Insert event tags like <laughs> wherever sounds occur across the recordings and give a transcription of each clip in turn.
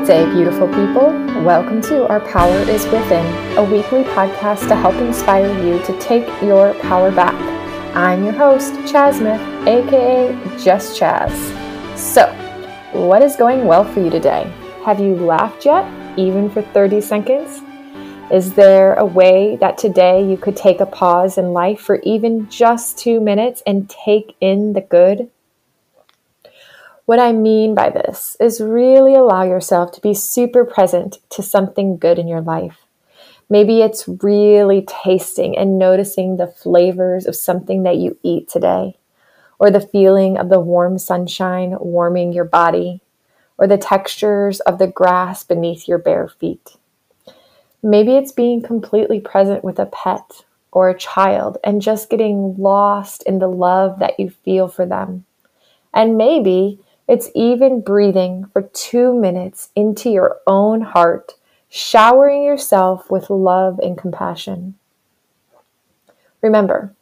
Good day, beautiful people. Welcome to Our Power is Within, a weekly podcast to help inspire you to take your power back. I'm your host, Chaz Smith, aka Just Chaz. So, what is going well for you today? Have you laughed yet, even for 30 seconds? Is there a way that today you could take a pause in life for even just two minutes and take in the good? What I mean by this is really allow yourself to be super present to something good in your life. Maybe it's really tasting and noticing the flavors of something that you eat today, or the feeling of the warm sunshine warming your body, or the textures of the grass beneath your bare feet. Maybe it's being completely present with a pet or a child and just getting lost in the love that you feel for them. And maybe it's even breathing for two minutes into your own heart, showering yourself with love and compassion. Remember,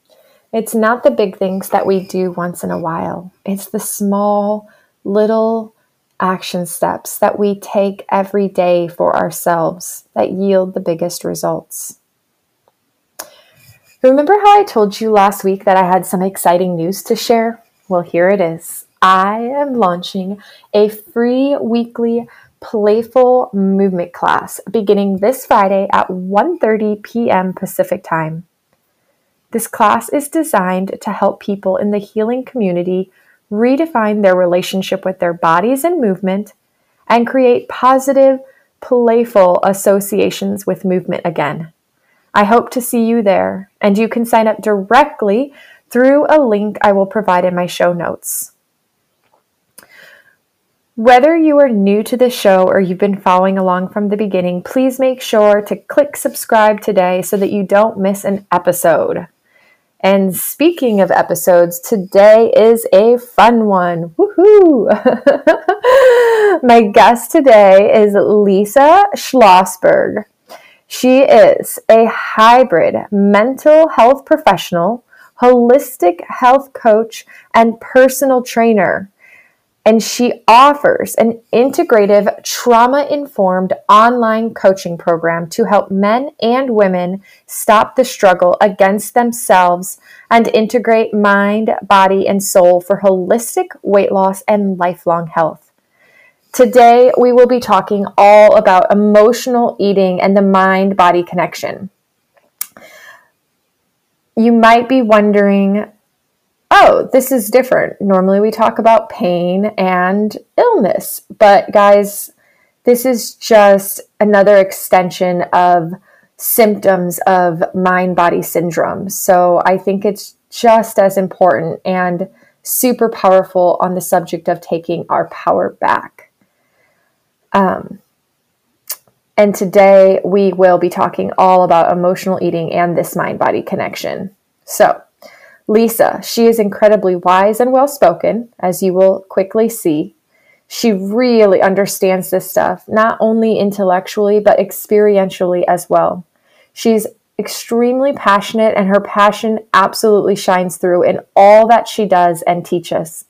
it's not the big things that we do once in a while, it's the small, little action steps that we take every day for ourselves that yield the biggest results. Remember how I told you last week that I had some exciting news to share? Well, here it is. I am launching a free weekly playful movement class beginning this Friday at 1:30 p.m. Pacific Time. This class is designed to help people in the healing community redefine their relationship with their bodies and movement and create positive, playful associations with movement again. I hope to see you there, and you can sign up directly through a link I will provide in my show notes. Whether you are new to the show or you've been following along from the beginning, please make sure to click subscribe today so that you don't miss an episode. And speaking of episodes, today is a fun one. Woohoo! <laughs> My guest today is Lisa Schlossberg. She is a hybrid mental health professional, holistic health coach, and personal trainer and she offers an integrative, trauma informed online coaching program to help men and women stop the struggle against themselves and integrate mind, body, and soul for holistic weight loss and lifelong health. Today, we will be talking all about emotional eating and the mind body connection. You might be wondering oh, this is different. Normally we talk about pain and illness, but guys, this is just another extension of symptoms of mind body syndrome. So I think it's just as important and super powerful on the subject of taking our power back. Um, and today we will be talking all about emotional eating and this mind body connection. So, Lisa, she is incredibly wise and well spoken, as you will quickly see. She really understands this stuff, not only intellectually, but experientially as well. She's extremely passionate, and her passion absolutely shines through in all that she does and teaches.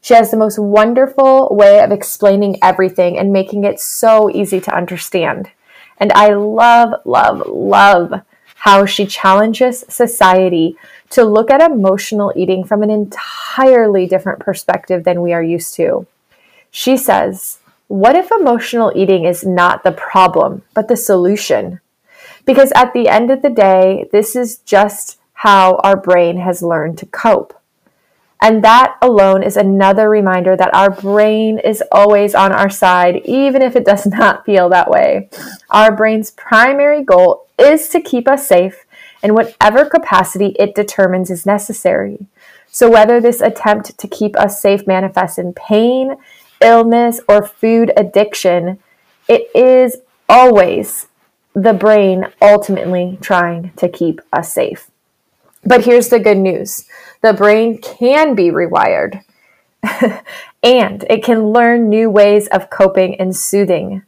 She has the most wonderful way of explaining everything and making it so easy to understand. And I love, love, love how she challenges society to look at emotional eating from an entirely different perspective than we are used to. She says, What if emotional eating is not the problem, but the solution? Because at the end of the day, this is just how our brain has learned to cope. And that alone is another reminder that our brain is always on our side, even if it does <laughs> not feel that way. Our brain's primary goal is to keep us safe in whatever capacity it determines is necessary. So, whether this attempt to keep us safe manifests in pain, illness, or food addiction, it is always the brain ultimately trying to keep us safe. But here's the good news the brain can be rewired <laughs> and it can learn new ways of coping and soothing.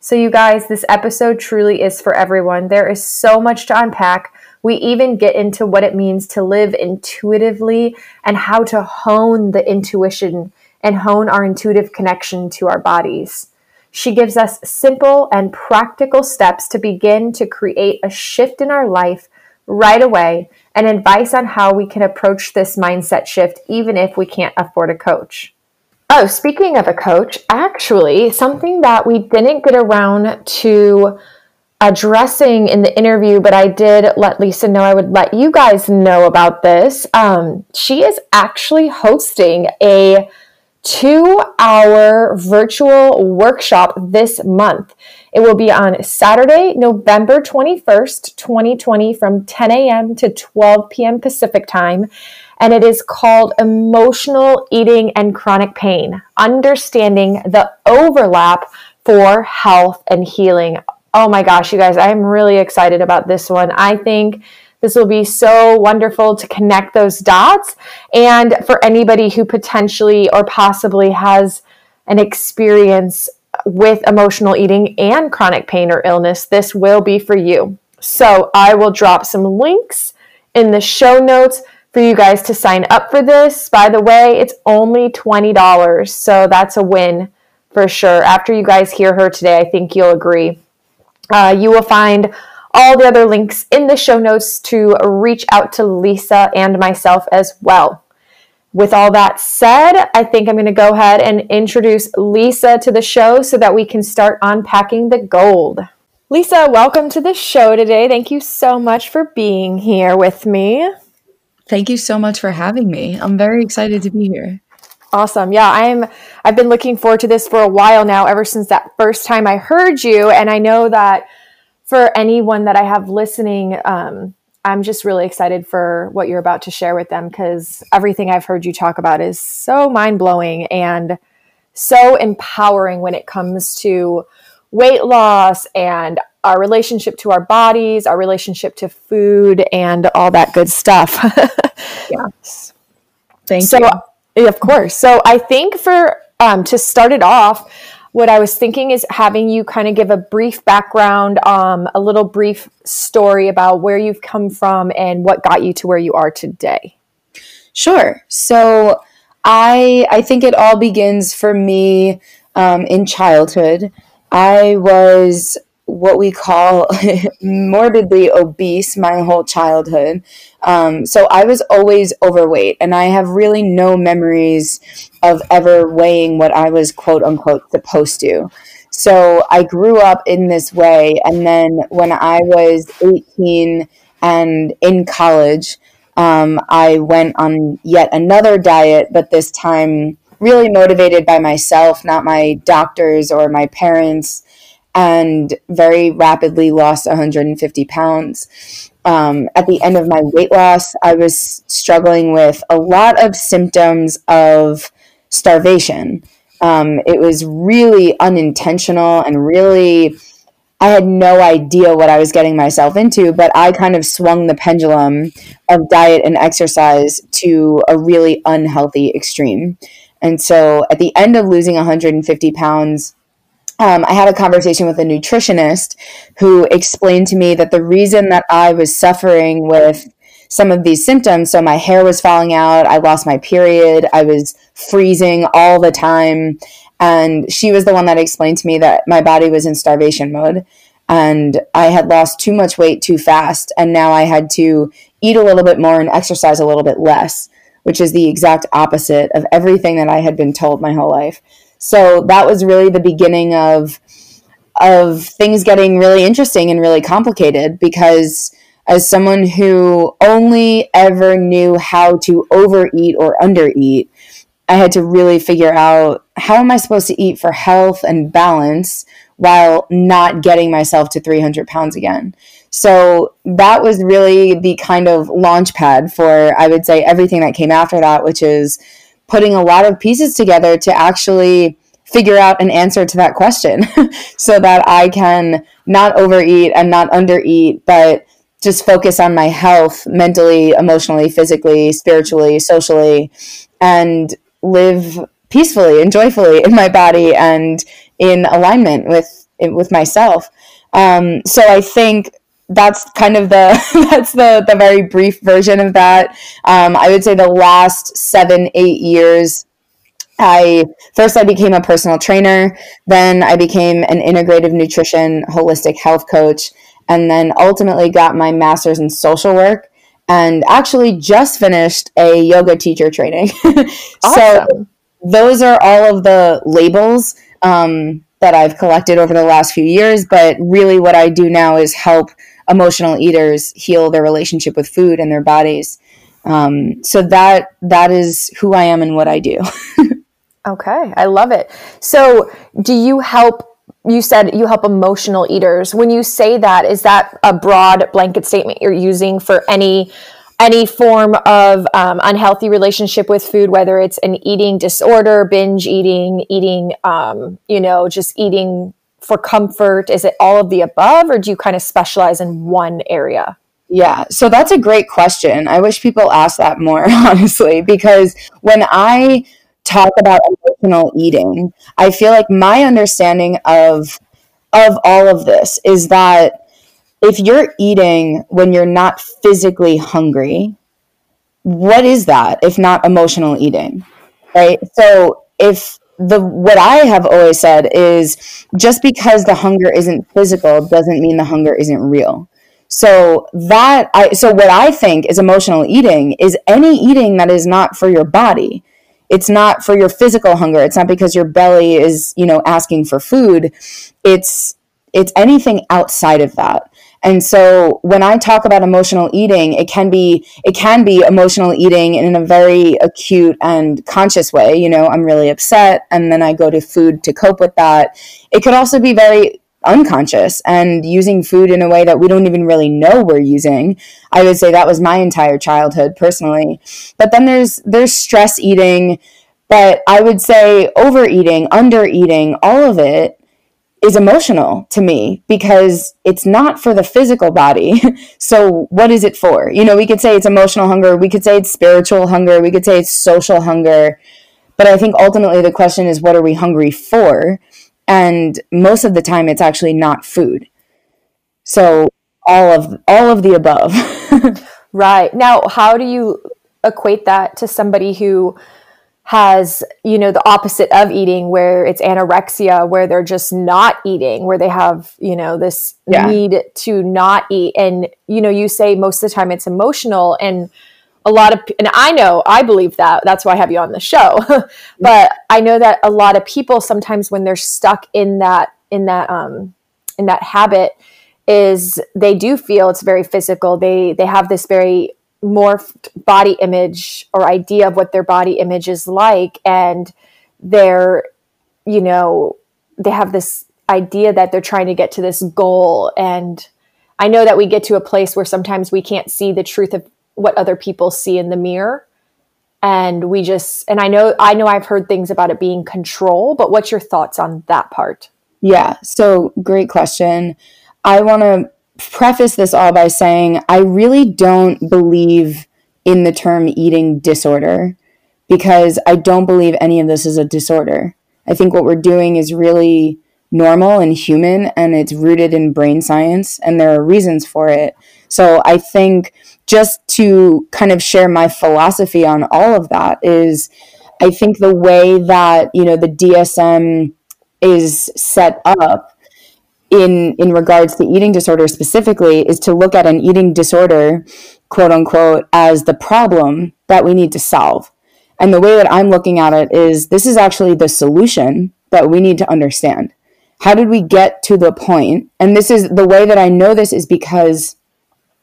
So, you guys, this episode truly is for everyone. There is so much to unpack. We even get into what it means to live intuitively and how to hone the intuition and hone our intuitive connection to our bodies. She gives us simple and practical steps to begin to create a shift in our life right away and advice on how we can approach this mindset shift even if we can't afford a coach. Oh, speaking of a coach, actually, something that we didn't get around to addressing in the interview, but I did let Lisa know I would let you guys know about this. Um, she is actually hosting a two hour virtual workshop this month. It will be on Saturday, November 21st, 2020, from 10 a.m. to 12 p.m. Pacific time. And it is called Emotional Eating and Chronic Pain Understanding the Overlap for Health and Healing. Oh my gosh, you guys, I'm really excited about this one. I think this will be so wonderful to connect those dots. And for anybody who potentially or possibly has an experience with emotional eating and chronic pain or illness, this will be for you. So I will drop some links in the show notes for you guys to sign up for this. By the way, it's only $20. So that's a win for sure. After you guys hear her today, I think you'll agree. Uh, you will find all the other links in the show notes to reach out to Lisa and myself as well. With all that said, I think I'm going to go ahead and introduce Lisa to the show so that we can start unpacking the gold. Lisa, welcome to the show today. Thank you so much for being here with me. Thank you so much for having me. I'm very excited to be here. Awesome. Yeah, I'm I've been looking forward to this for a while now ever since that first time I heard you and I know that for anyone that I have listening, um, I'm just really excited for what you're about to share with them because everything I've heard you talk about is so mind blowing and so empowering when it comes to weight loss and our relationship to our bodies, our relationship to food, and all that good stuff. <laughs> yes. Thank so, you. Of course. So I think for um, to start it off, what I was thinking is having you kind of give a brief background, um, a little brief story about where you've come from and what got you to where you are today. Sure. So I I think it all begins for me um, in childhood. I was what we call <laughs> morbidly obese my whole childhood. Um, so I was always overweight, and I have really no memories of ever weighing what I was quote unquote supposed to. So I grew up in this way, and then when I was 18 and in college, um, I went on yet another diet, but this time really motivated by myself, not my doctors or my parents and very rapidly lost 150 pounds. Um, at the end of my weight loss, I was struggling with a lot of symptoms of starvation. Um, it was really unintentional and really, I had no idea what I was getting myself into, but I kind of swung the pendulum of diet and exercise to a really unhealthy extreme. And so at the end of losing 150 pounds, um, I had a conversation with a nutritionist who explained to me that the reason that I was suffering with some of these symptoms, so my hair was falling out, I lost my period, I was freezing all the time. And she was the one that explained to me that my body was in starvation mode and I had lost too much weight too fast. And now I had to eat a little bit more and exercise a little bit less, which is the exact opposite of everything that I had been told my whole life. So that was really the beginning of of things getting really interesting and really complicated because as someone who only ever knew how to overeat or undereat, I had to really figure out how am I supposed to eat for health and balance while not getting myself to 300 pounds again. So that was really the kind of launch pad for, I would say, everything that came after that, which is putting a lot of pieces together to actually figure out an answer to that question <laughs> so that I can not overeat and not undereat, but just focus on my health mentally, emotionally, physically, spiritually, socially, and live peacefully and joyfully in my body and in alignment with with myself. Um, so I think that's kind of the <laughs> that's the the very brief version of that. Um, I would say the last seven eight years I first I became a personal trainer, then I became an integrative nutrition holistic health coach, and then ultimately got my master's in social work and actually just finished a yoga teacher training. <laughs> awesome. So those are all of the labels um, that I've collected over the last few years. But really, what I do now is help emotional eaters heal their relationship with food and their bodies. Um, so that that is who I am and what I do. <laughs> okay, I love it. So, do you help? You said you help emotional eaters. When you say that, is that a broad blanket statement you're using for any any form of um, unhealthy relationship with food, whether it's an eating disorder, binge eating, eating, um, you know, just eating for comfort? Is it all of the above, or do you kind of specialize in one area? Yeah, so that's a great question. I wish people asked that more, <laughs> honestly, because when I talk about emotional eating, I feel like my understanding of of all of this is that if you're eating when you're not physically hungry, what is that if not emotional eating? Right? So if the what I have always said is just because the hunger isn't physical doesn't mean the hunger isn't real. So that I so what I think is emotional eating is any eating that is not for your body. It's not for your physical hunger. It's not because your belly is, you know, asking for food. It's it's anything outside of that. And so when I talk about emotional eating, it can be it can be emotional eating in a very acute and conscious way. You know, I'm really upset and then I go to food to cope with that. It could also be very unconscious and using food in a way that we don't even really know we're using. I would say that was my entire childhood personally. But then there's there's stress eating, but I would say overeating, undereating, all of it is emotional to me because it's not for the physical body. <laughs> so what is it for? You know, we could say it's emotional hunger, we could say it's spiritual hunger, we could say it's social hunger. But I think ultimately the question is what are we hungry for? And most of the time it's actually not food. So all of all of the above. <laughs> right. Now, how do you equate that to somebody who has you know the opposite of eating where it's anorexia where they're just not eating where they have you know this yeah. need to not eat. And you know you say most of the time it's emotional and a lot of and I know I believe that that's why I have you on the show. <laughs> But I know that a lot of people sometimes when they're stuck in that in that um in that habit is they do feel it's very physical. They they have this very morphed body image or idea of what their body image is like and they're you know they have this idea that they're trying to get to this goal. And i know that we get to a place where sometimes we can't see the truth of what other people see in the mirror. And we just and i know i know i've heard things about it being control but what's your thoughts on that part? Yeah so great question. I want to preface this all by saying I really don't believe in the term eating disorder because I don't believe any of this is a disorder. I think what we're doing is really normal and human and it's rooted in brain science and there are reasons for it. So I think just to kind of share my philosophy on all of that is I think the way that, you know, the DSM is set up in in regards to eating disorder specifically is to look at an eating disorder quote unquote as the problem that we need to solve. And the way that i'm looking at it is this is actually the solution that we need to understand. How did we get to the point? And this is the way that i know this is because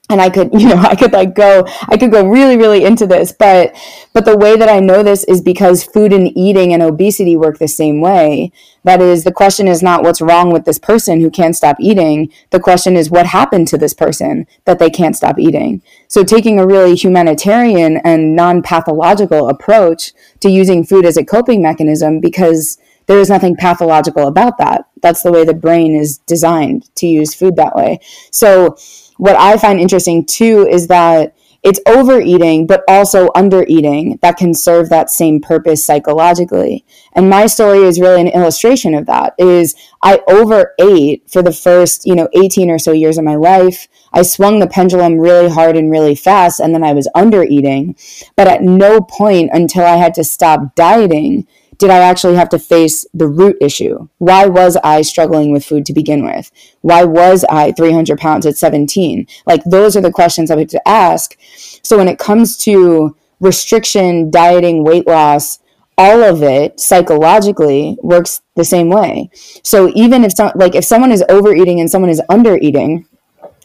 and I could, <laughs> you know, I could like go, I could go really, really into this, but, but the way that I know this is because food and eating and obesity work the same way. That is, the question is not what's wrong with this person who can't stop eating. The question is what happened to this person that they can't stop eating. So taking a really humanitarian and non-pathological approach to using food as a coping mechanism because there is nothing pathological about that. That's the way the brain is designed to use food that way. So, what I find interesting too is that it's overeating, but also undereating that can serve that same purpose psychologically. And my story is really an illustration of that is I overate for the first, you know, 18 or so years of my life. I swung the pendulum really hard and really fast, and then I was undereating. But at no point until I had to stop dieting did I actually have to face the root issue? Why was I struggling with food to begin with? Why was I 300 pounds at 17? Like, those are the questions I have to ask. So, when it comes to restriction, dieting, weight loss, all of it psychologically works the same way. So, even if some, like, if someone is overeating and someone is undereating,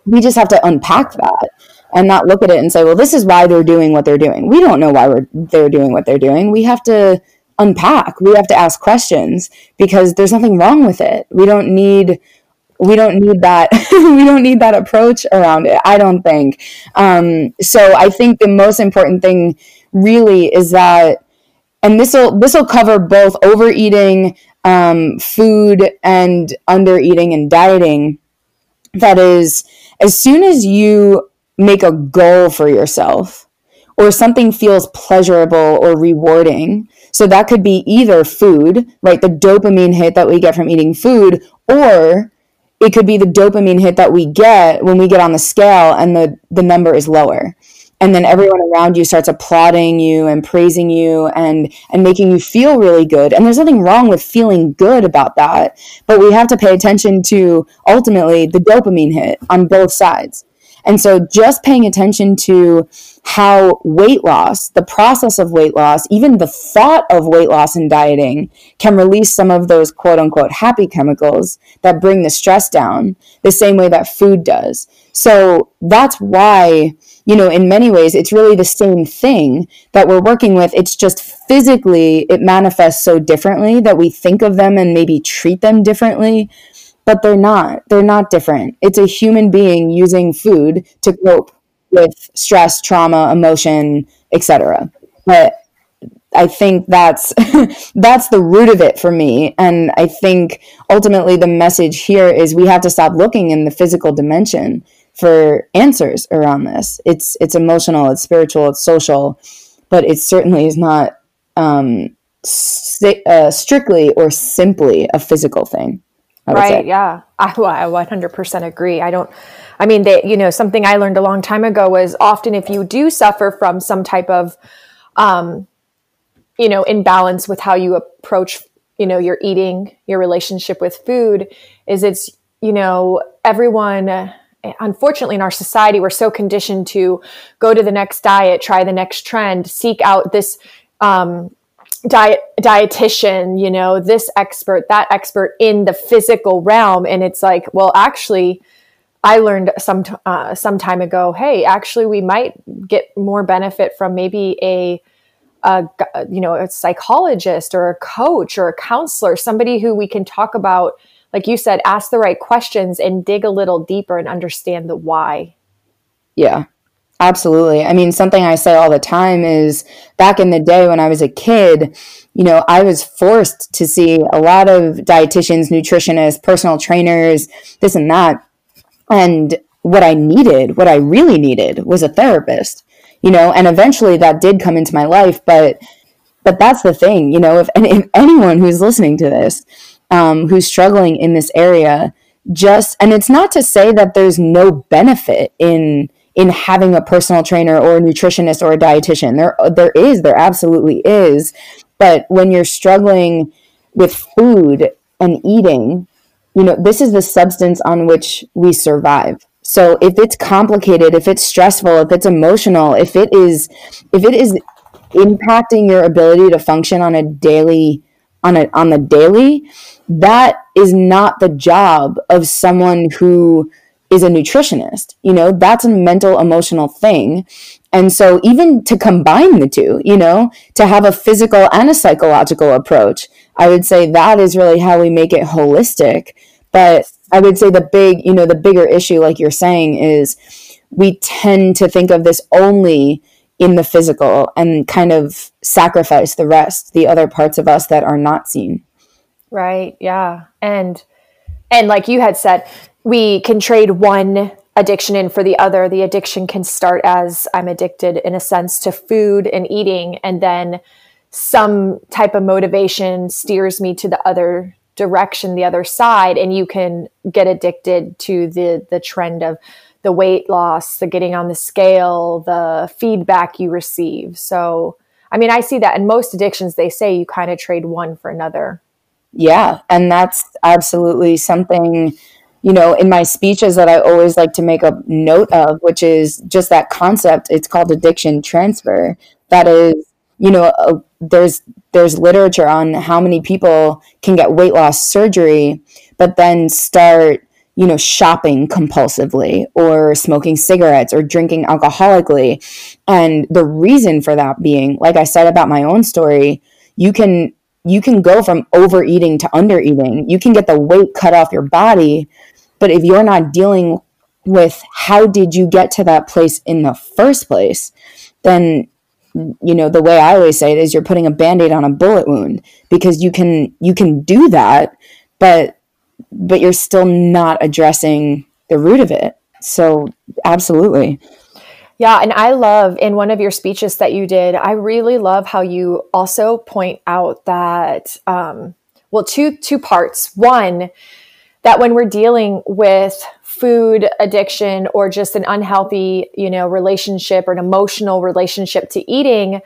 we just have to unpack that and not look at it and say, well, this is why they're doing what they're doing. We don't know why we're, they're doing what they're doing. We have to unpack. We have to ask questions because there's nothing wrong with it. We don't need we don't need that <laughs> we don't need that approach around it i don't think um, so i think the most important thing really is that and this will this will cover both overeating um, food and undereating and dieting that is as soon as you make a goal for yourself or something feels pleasurable or rewarding so that could be either food, right? The dopamine hit that we get from eating food, or it could be the dopamine hit that we get when we get on the scale and the, the number is lower. And then everyone around you starts applauding you and praising you and, and making you feel really good. And there's nothing wrong with feeling good about that. But we have to pay attention to ultimately the dopamine hit on both sides. And so just paying attention to how weight loss, the process of weight loss, even the thought of weight loss and dieting can release some of those quote unquote happy chemicals that bring the stress down the same way that food does. So that's why, you know, in many ways, it's really the same thing that we're working with. It's just physically, it manifests so differently that we think of them and maybe treat them differently but they're not. They're not different. It's a human being using food to cope with stress, trauma, emotion, etc. But I think that's <laughs> that's the root of it for me and I think ultimately the message here is we have to stop looking in the physical dimension for answers around this. It's it's emotional, it's spiritual, it's social, but it certainly is not um, uh, strictly or simply a physical thing right. Yeah. I, I 100% agree. I don't, I mean, they, you know, something I learned a long time ago was often if you do suffer from some type of, um, you know, imbalance with how you approach, you know, your eating, your relationship with food, is it's, you know, everyone, unfortunately in our society, we're so conditioned to go to the next diet, try the next trend, seek out this, um, diet dietitian you know this expert that expert in the physical realm. And it's like well actually i learned some uh, some time ago hey actually we might get more benefit from maybe a, a you know a psychologist or a coach or a counselor somebody who we can talk about like you said ask the right questions and dig a little deeper and understand the why. Yeah Absolutely. I mean, something I say all the time is back in the day when I was a kid, you know, I was forced to see a lot of dietitians, nutritionists, personal trainers, this and that. And what I needed, what I really needed was a therapist, you know, and eventually that did come into my life. But, but that's the thing, you know, if, if anyone who's listening to this, um, who's struggling in this area, just, and it's not to say that there's no benefit in, in having a personal trainer or a nutritionist or a dietitian. There, there is, there absolutely is. But when you're struggling with food and eating, you know, this is the substance on which we survive. So if it's complicated, if it's stressful, if it's emotional, if it is, if it is impacting your ability to function on a daily, on a, on the daily, that is not the job of someone who is a nutritionist. You know, that's a mental emotional thing. And so even to combine the two, you know, to have a physical and a psychological approach, I would say that is really how we make it holistic. But I would say the big, you know, the bigger issue, like you're saying, is we tend to think of this only in the physical and kind of sacrifice the rest, the other parts of us that are not seen. Right. Yeah. And, and like you had said, we can trade one addiction in for the other. The addiction can start as I'm addicted in a sense to food and eating, and then some type of motivation steers me to the other direction, the other side, and you can get addicted to the the trend of the weight loss, the getting on the scale, the feedback you receive. So I mean, I see that in most addictions, they say you kind of trade one for another. Yeah. And that's absolutely something, you know, in my speeches that I always like to make a note of, which is just that concept. It's called addiction transfer. That is, you know, uh, there's there's literature on how many people can get weight loss surgery, but then start you know, shopping compulsively or smoking cigarettes or drinking alcoholically. And the reason for that being, like I said about my own story, you can you can go from overeating to undereating. You can get the weight cut off your body, but if you're not dealing with how did you get to that place in the first place, then you know the way I always say it is you're putting a band-aid on a bullet wound because you can you can do that, but but you're still not addressing the root of it. So, absolutely. Yeah, and I love in one of your speeches that you did, I really love how you also point out that um, well, two two parts. One, that when we're dealing with food addiction or just an unhealthy, you know, relationship or an emotional relationship to eating,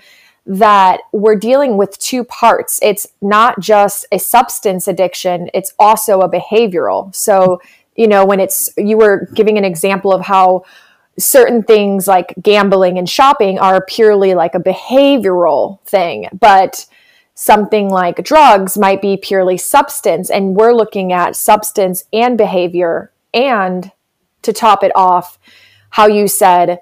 that we're dealing with two parts. It's not just a substance addiction, it's also a behavioral. So, you know, when it's, you were giving an example of how certain things like gambling and shopping are purely like a behavioral thing, but something like drugs might be purely substance. And we're looking at substance and behavior. And to top it off, how you said,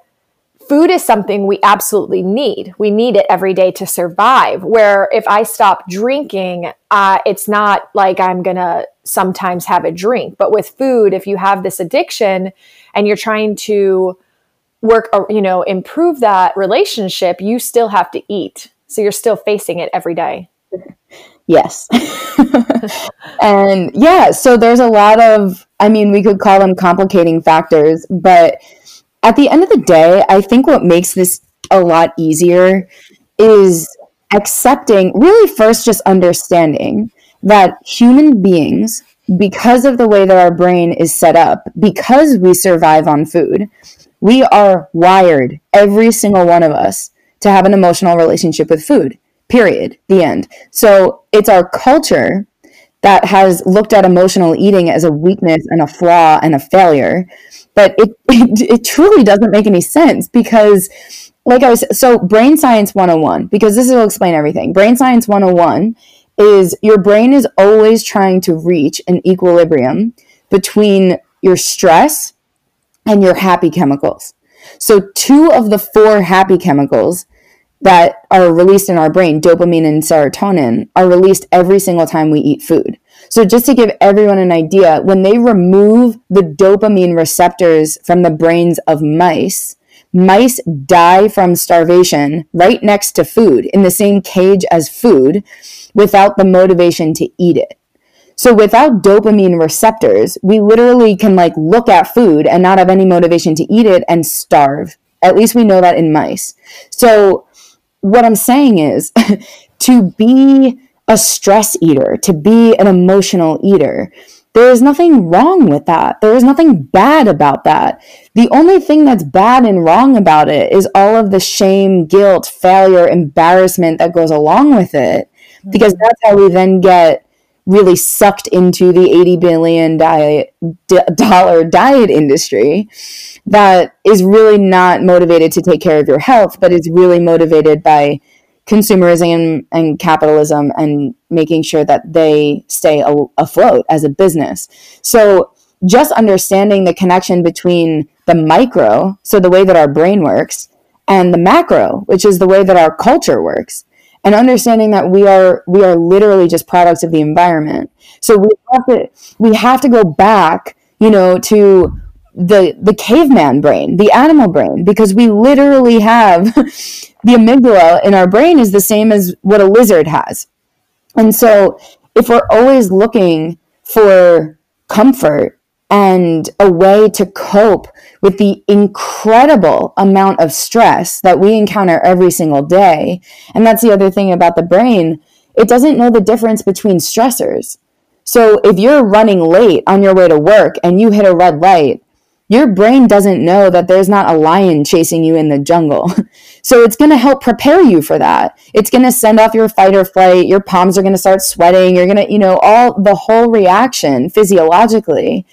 food is something we absolutely need. We need it every day to survive. Where if I stop drinking, uh, it's not like I'm to sometimes have a drink. But with food, if you have this addiction and you're trying to work, or, you know, improve that relationship, you still have to eat. So you're still facing it every day. Yes. <laughs> and yeah, so there's a lot of, I mean, we could call them complicating factors, but at the end of the day, I think what makes this a lot easier is accepting, really, first, just understanding that human beings, because of the way that our brain is set up, because we survive on food, we are wired, every single one of us, to have an emotional relationship with food. Period. The end. So it's our culture that has looked at emotional eating as a weakness and a flaw and a failure. But it, <laughs> it, it truly doesn't make any sense because, like I was, so brain science 101, because this will explain everything. Brain science 101 is your brain is always trying to reach an equilibrium between your stress and your happy chemicals. So, two of the four happy chemicals that are released in our brain, dopamine and serotonin, are released every single time we eat food. So, just to give everyone an idea, when they remove the dopamine receptors from the brains of mice, mice die from starvation right next to food in the same cage as food without the motivation to eat it. So without dopamine receptors, we literally can like look at food and not have any motivation to eat it and starve. At least we know that in mice. So what I'm saying is <laughs> to be a stress eater, to be an emotional eater, there is nothing wrong with that. There is nothing bad about that. The only thing that's bad and wrong about it is all of the shame, guilt, failure, embarrassment that goes along with it. Because mm-hmm. that's how we then get really sucked into the 80 billion diet, d- dollar diet industry that is really not motivated to take care of your health, but is really motivated by consumerism and capitalism and making sure that they stay a- afloat as a business. So just understanding the connection between the micro, so the way that our brain works, and the macro, which is the way that our culture works and understanding that we are we are literally just products of the environment. So we have to we have to go back you know to the the caveman brain the animal brain because we literally have <laughs> the amygdala in our brain is the same as what a lizard has. And so if we're always looking for comfort and a way to cope with the incredible amount of stress that we encounter every single day. And that's the other thing about the brain. It doesn't know the difference between stressors. So if you're running late on your way to work and you hit a red light, your brain doesn't know that there's not a lion chasing you in the jungle. <laughs> So it's going to help prepare you for that. It's going to send off your fight or flight. Your palms are going to start sweating. You're going to, you know, all the whole reaction physiologically.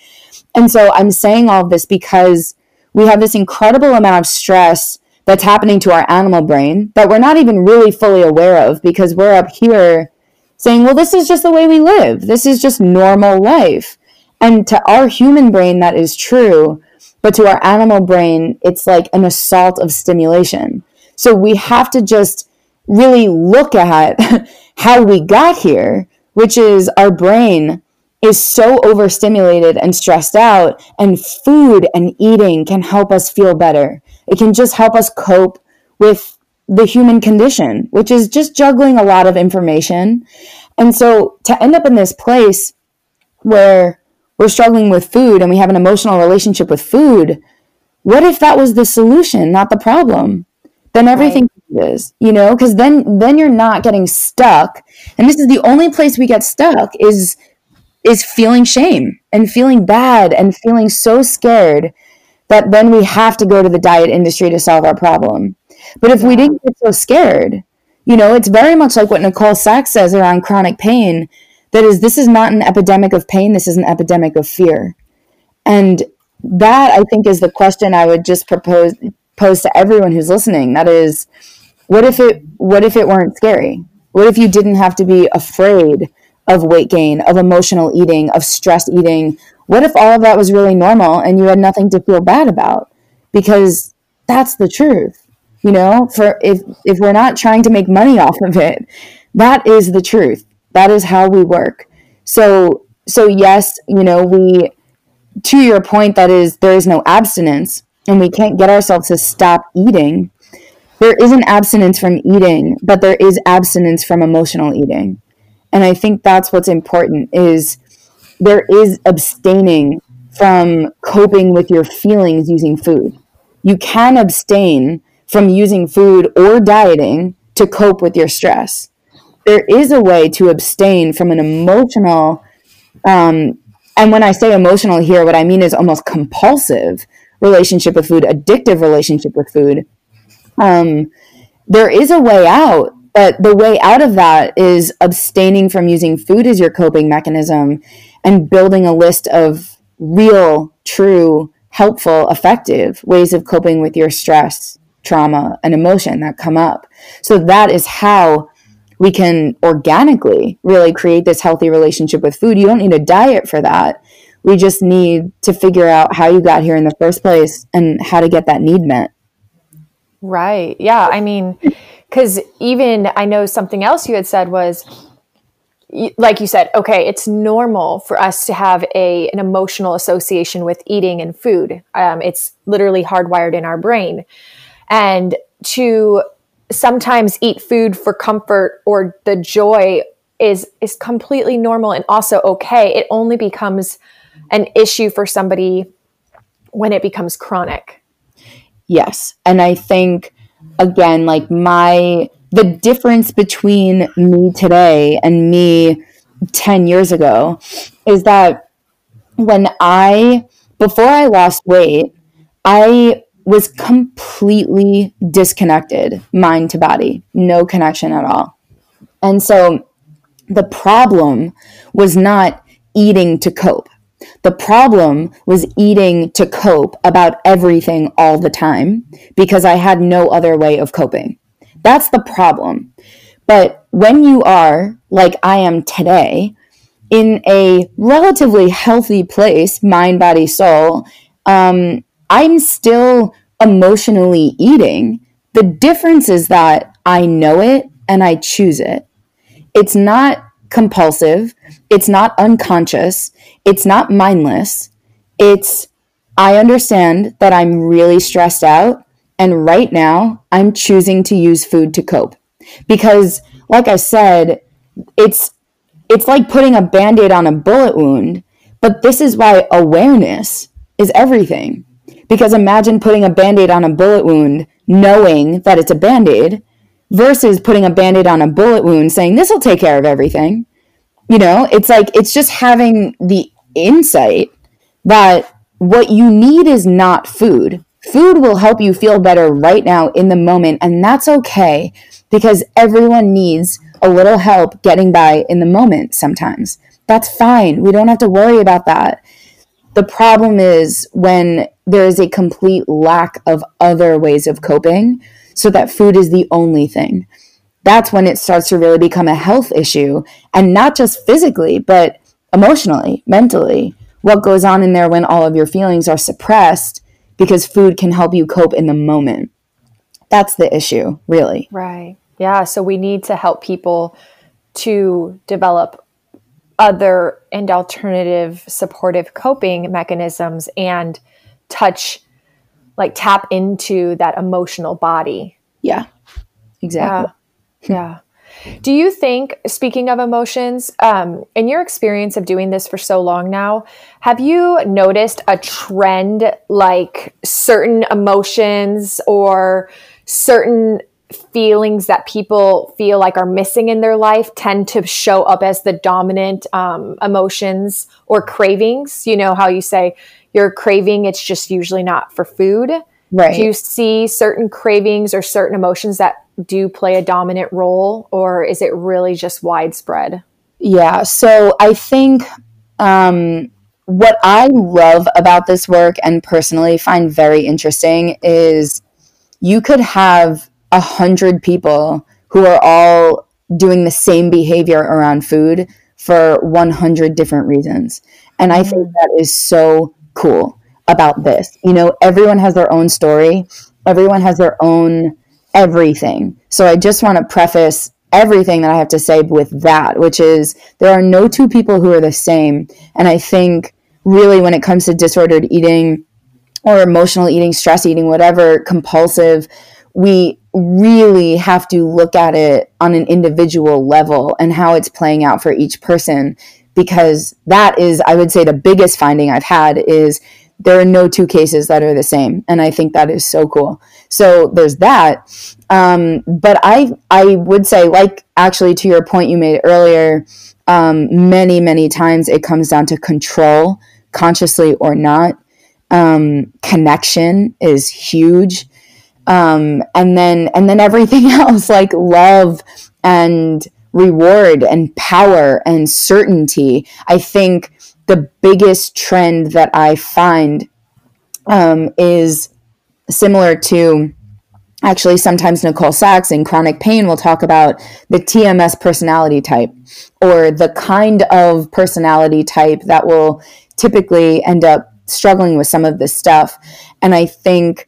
And so I'm saying all this because we have this incredible amount of stress that's happening to our animal brain that we're not even really fully aware of because we're up here saying, well, this is just the way we live. This is just normal life. And to our human brain, that is true. But to our animal brain, it's like an assault of stimulation. So we have to just really look at <laughs> how we got here, which is our brain is so overstimulated and stressed out, and food and eating can help us feel better. It can just help us cope with the human condition, which is just juggling a lot of information. And so to end up in this place where we're struggling with food and we have an emotional relationship with food, what if that was the solution, not the problem? Then everything right. is, you know, because then then you're not getting stuck. And this is the only place we get stuck is is feeling shame and feeling bad and feeling so scared that then we have to go to the diet industry to solve our problem. But if yeah. we didn't get so scared, you know, it's very much like what Nicole Sachs says around chronic pain that is, this is not an epidemic of pain, this is an epidemic of fear. And that, I think, is the question I would just propose pose to everyone who's listening. That is, what if it what if it weren't scary? What if you didn't have to be afraid of weight gain, of emotional eating, of stress eating? What if all of that was really normal and you had nothing to feel bad about? Because that's the truth. You know, for if if we're not trying to make money off of it, that is the truth. That is how we work. So so yes, you know, we to your point that is there is no abstinence and we can't get ourselves to stop eating. There isn't abstinence from eating, but there is abstinence from emotional eating. And I think that's what's important is there is abstaining from coping with your feelings using food. You can abstain from using food or dieting to cope with your stress there is a way to abstain from an emotional um, and when i say emotional here what i mean is almost compulsive relationship with food addictive relationship with food um, there is a way out but the way out of that is abstaining from using food as your coping mechanism and building a list of real true helpful effective ways of coping with your stress trauma and emotion that come up so that is how we can organically really create this healthy relationship with food. You don't need a diet for that. We just need to figure out how you got here in the first place and how to get that need met. Right. Yeah. I mean, because even I know something else you had said was, like you said, okay, it's normal for us to have a an emotional association with eating and food. Um, it's literally hardwired in our brain, and to sometimes eat food for comfort or the joy is is completely normal and also okay. It only becomes an issue for somebody when it becomes chronic. Yes. And I think again like my the difference between me today and me 10 years ago is that when I before I lost weight, I was completely disconnected, mind to body, no connection at all. And so the problem was not eating to cope. The problem was eating to cope about everything all the time because I had no other way of coping. That's the problem. But when you are, like I am today, in a relatively healthy place, mind, body, soul, um, I'm still emotionally eating. The difference is that I know it and I choose it. It's not compulsive. It's not unconscious. It's not mindless. It's, I understand that I'm really stressed out. And right now, I'm choosing to use food to cope. Because, like I said, it's, it's like putting a band aid on a bullet wound. But this is why awareness is everything. Because imagine putting a band aid on a bullet wound knowing that it's a band aid versus putting a band aid on a bullet wound saying, this will take care of everything. You know, it's like, it's just having the insight that what you need is not food. Food will help you feel better right now in the moment, and that's okay because everyone needs a little help getting by in the moment sometimes. That's fine. We don't have to worry about that. The problem is when there is a complete lack of other ways of coping, so that food is the only thing. That's when it starts to really become a health issue, and not just physically, but emotionally, mentally. What goes on in there when all of your feelings are suppressed because food can help you cope in the moment. That's the issue, really. Right. Yeah. So we need to help people to develop other and alternative supportive coping mechanisms and touch like tap into that emotional body. Yeah. Exactly. Yeah. Yeah. Do you think, speaking of emotions, um, in your experience of doing this for so long now, have you noticed a trend like certain emotions or certain feelings that people feel like are missing in their life tend to show up as the dominant um, emotions or cravings. You know how you say you're craving, it's just usually not for food. Right. Do you see certain cravings or certain emotions that do play a dominant role, or is it really just widespread? Yeah. So I think um, what I love about this work and personally find very interesting is you could have a hundred people who are all doing the same behavior around food for 100 different reasons. And I think mm. that is so cool about this. You know, everyone has their own story, everyone has their own everything. So I just want to preface everything that I have to say with that, which is there are no two people who are the same. And I think really when it comes to disordered eating or emotional eating, stress eating, whatever, compulsive, we really have to look at it on an individual level and how it's playing out for each person because that is i would say the biggest finding i've had is there are no two cases that are the same and i think that is so cool. So there's that. Um, but i i would say like actually to your point you made earlier um, many many times it comes down to control consciously or not. Um, connection is huge. Um, and then and then everything <laughs> else like love and reward and power and certainty. I think the biggest trend that i find um, is similar to actually sometimes nicole sachs in chronic pain will talk about the tms personality type or the kind of personality type that will typically end up struggling with some of this stuff. And i think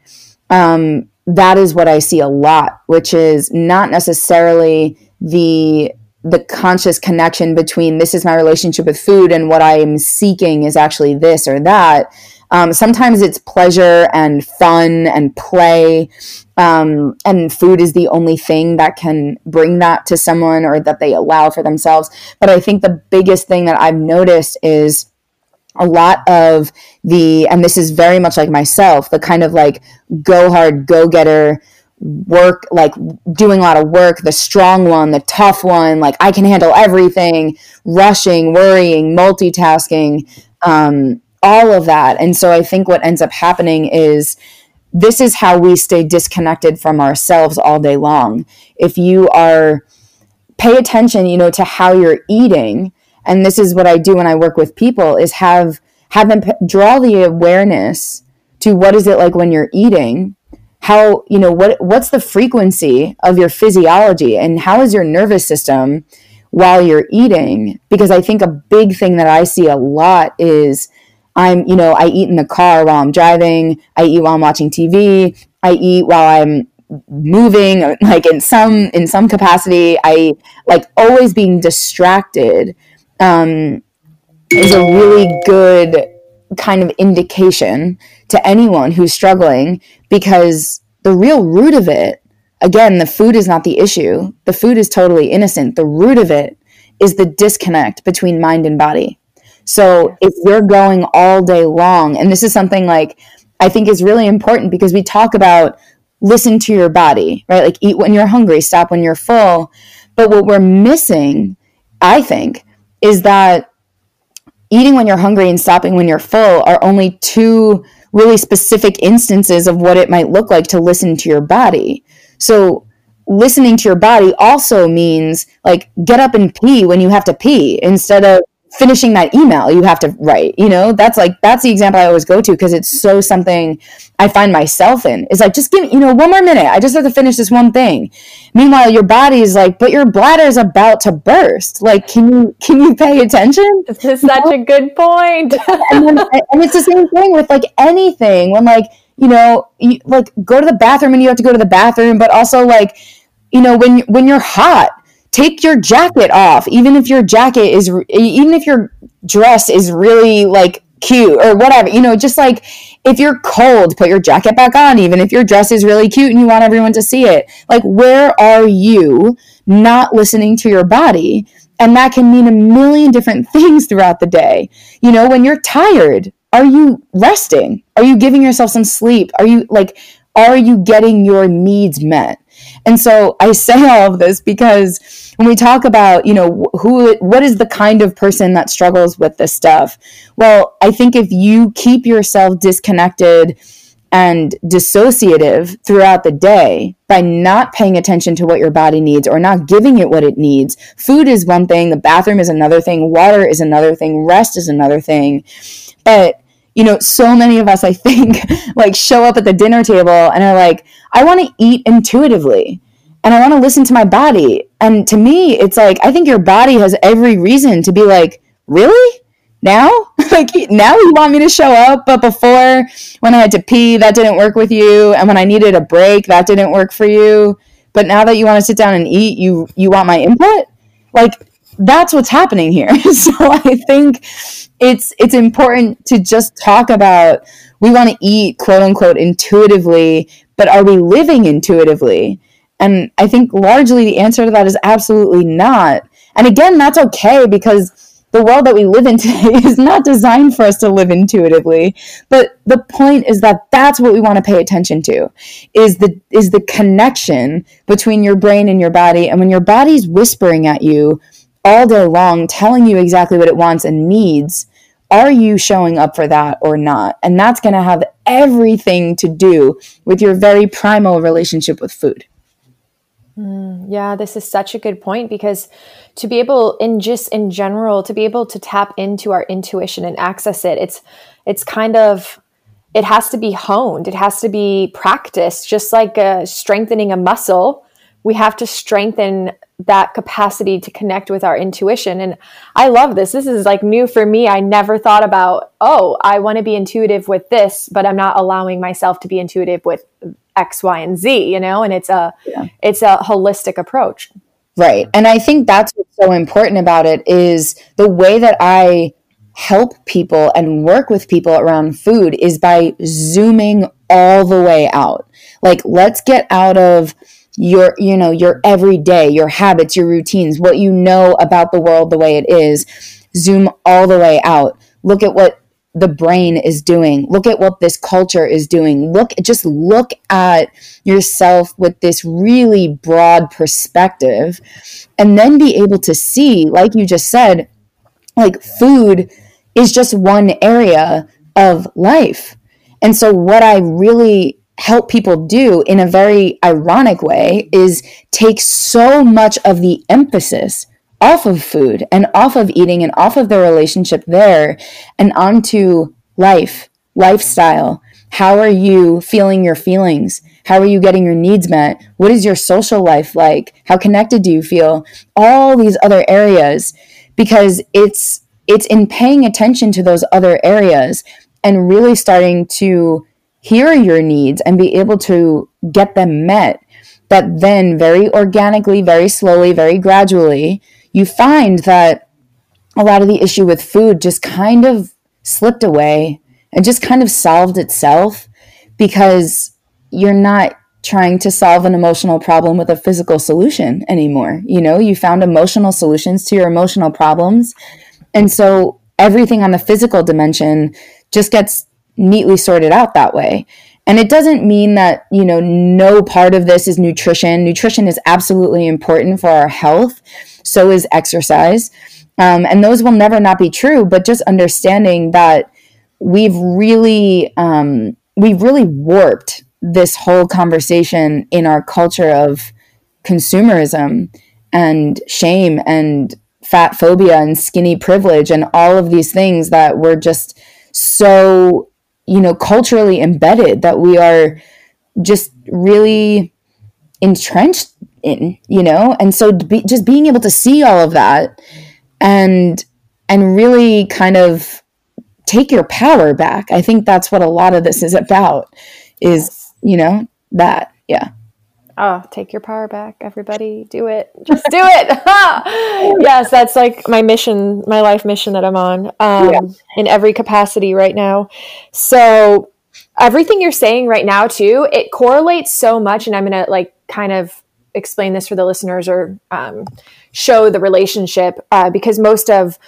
um, that is what I see a lot, which is not necessarily the the conscious connection between this is my relationship with food and what I'm seeking is actually this or that. Um, sometimes it's pleasure and fun and play, um, and food is the only thing that can bring that to someone or that they allow for themselves. But I think the biggest thing that I've noticed is a lot of the, and this is very much like myself, the kind of like go hard, go getter work, like doing a lot of work, the strong one, the tough one, like I can handle everything, rushing, worrying, multitasking, um, all of that. And so I think what ends up happening is this is how we stay disconnected from ourselves all day long. If you are, pay attention, you know, to how you're eating and this is what I do when I work with people is have have them p- draw the awareness to what is it like when you're eating how you know what what's the frequency of your physiology and how is your nervous system while you're eating? Because i think a big thing that i see a lot is i'm you know i eat in the car while i'm driving i eat while i'm watching tv i eat while i'm moving <laughs> like in some in some capacity i like always being distracted um, is a really good kind of indication to anyone who's struggling because the real root of it, again, the food is not the issue. The food is totally innocent. The root of it is the disconnect between mind and body. So if you're going all day long, and this is something like I think is really important because we talk about listen to your body, right? Like eat when you're hungry, stop when you're full. But what we're missing, I think, is that eating when you're hungry and stopping when you're full are only two really specific instances of what it might look like to listen to your body. So, listening to your body also means like get up and pee when you have to pee instead of finishing that email you have to write you know? That's like that's the example i always go to because it's so something i find myself in. Is like just give you know one more minute. I just have to finish this one thing. Meanwhile your body is like but your bladder is about to burst. Like can you can you pay attention? This is such a good point. <laughs> And, then, and it's the same thing with like anything. When like you know you, like go to the bathroom and you have to go to the bathroom but also like you know when when you're hot take your jacket off even if your jacket is even if your dress is really like cute or whatever you know just like if you're cold put your jacket back on even if your dress is really cute and you want everyone to see it. Like where are you not listening to your body? And that can mean a million different <laughs> things throughout the day. You know when you're tired are you resting? Are you giving yourself some sleep? Are you like are you getting your needs met and so I say <laughs> all of this because when we talk about, you know, who, what is the kind of person that struggles with this stuff? Well, I think if you keep yourself disconnected and dissociative throughout the day by not paying attention to what your body needs or not giving it what it needs. Food is one thing, the bathroom is another thing, water is another thing, rest is another thing. But you know, so many of us, I think, <laughs> like show up at the dinner table and are like, I want to eat intuitively and I want to listen to my body. And to me, it's like, I think your body has every reason to be like, really? Now? <laughs> like, now you want me to show up? But before, when I had to pee, that didn't work with you. And when I needed a break, that didn't work for you. But now that you want to sit down and eat, you, you want my input? Like, that's what's happening here. <laughs> so I think it's it's important to just talk about we want to eat quote unquote intuitively, but are we living intuitively? And I think largely the answer to that is absolutely not. And again, that's okay because the world that we live in <laughs> today is not designed for us to live intuitively. But the point is that that's what we want to pay attention to is the is the connection between your brain and your body. And when your body's whispering at you, all day long telling you exactly what it wants and needs, are you showing up for that or not? And that's going to have everything to do with your very primal relationship with food. Mm, yeah, this is such a good point because to be able, in just in general, to be able to tap into our intuition and access it, it's it's kind of it has to be honed. It has to be practiced, just like uh, strengthening a muscle. We have to strengthen that capacity to connect with our intuition. And I love this. This is like new for me. I never thought about, oh, I want to be intuitive with this, but I'm not allowing myself to be intuitive with X, Y, and Z, you know, and it's a yeah. it's a holistic approach. Right. And I think that's what's so important about it is the way that I help people and work with people around food is by zooming all the way out. Like let's get out of your you know your everyday your habits your routines what you know about the world the way it is zoom all the way out. Look at what the brain is doing. Look at what this culture is doing. Look just look at yourself with this really broad perspective and then be able to see like you just said like food is just one area of life. And so what i really help people do in a very ironic way is take so much of the emphasis off of food and off of eating and off of the relationship there and onto life, lifestyle. How are you feeling your feelings? How are you getting your needs met? What is your social life like? How connected do you feel? All these other areas because it's it's in paying attention to those other areas and really starting to hear your needs and be able to get them met, that then very organically, very slowly, very gradually, you find that a lot of the issue with food just kind of slipped away and just kind of solved itself because you're not trying to solve an emotional problem with a physical solution anymore. You know, you found emotional solutions to your emotional problems. And so everything on the physical dimension just gets neatly sorted out that way. And it doesn't mean that, you know, no part of this is nutrition. Nutrition is absolutely important for our health. So is exercise. Um, and those will never not be true, but just understanding that we've really um, we've really warped this whole conversation in our culture of consumerism and shame and fat phobia and skinny privilege and all of these things that we're just so you know culturally embedded that we are just really entrenched in you know? And so be, just being able to see all of that and and really kind of take your power back i think that's what a lot of this is about is you know that. Yeah Oh, take your power back, everybody. Do it. Just do it. <laughs> yes, that's like my mission, my life mission that I'm on um, yeah. in every capacity right now. So, everything you're saying right now, too, it correlates so much. And I'm going to like kind of explain this for the listeners or um, show the relationship uh, because most of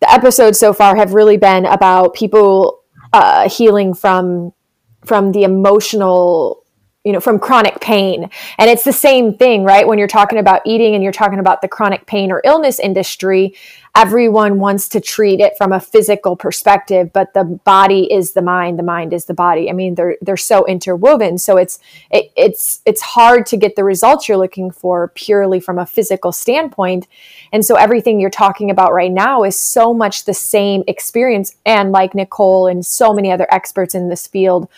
the episodes so far have really been about people uh, healing from from the emotional you know from chronic pain. And it's the same thing right? When you're talking about eating and you're talking about the chronic pain or illness industry everyone wants to treat it from a physical perspective but the body is the mind the mind is the body. I mean they're they're so interwoven. So it's it, it's it's hard to get the results you're looking for purely from a physical standpoint. And so everything you're talking about right now is so much the same experience. And like nicole and so many other experts in this field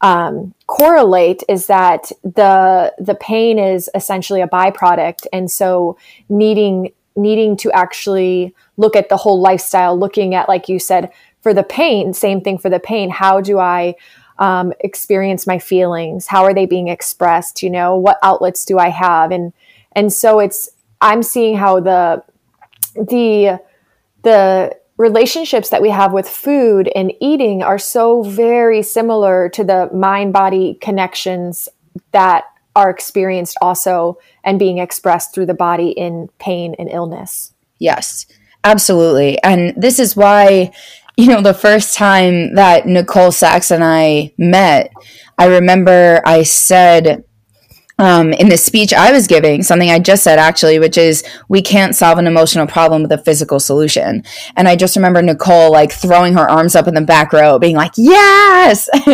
um, correlate is that the the pain is essentially a byproduct, and so needing needing to actually look at the whole lifestyle, looking at like you said for the pain, same thing for the pain. How do I um, experience my feelings? How are they being expressed? You know, what outlets do I have? And and so it's I'm seeing how the the the relationships that we have with food and eating are so very similar to the mind body connections that are experienced also and being expressed through the body in pain and illness. Yes, absolutely. And this is why, you know, the first time that Nicole Sachs and I met, I remember I said, um, in the speech I was giving, something I just said actually, which is we can't solve an emotional problem with a physical solution. And I just remember Nicole like throwing her arms up in the back row, being like, "Yes!" <laughs>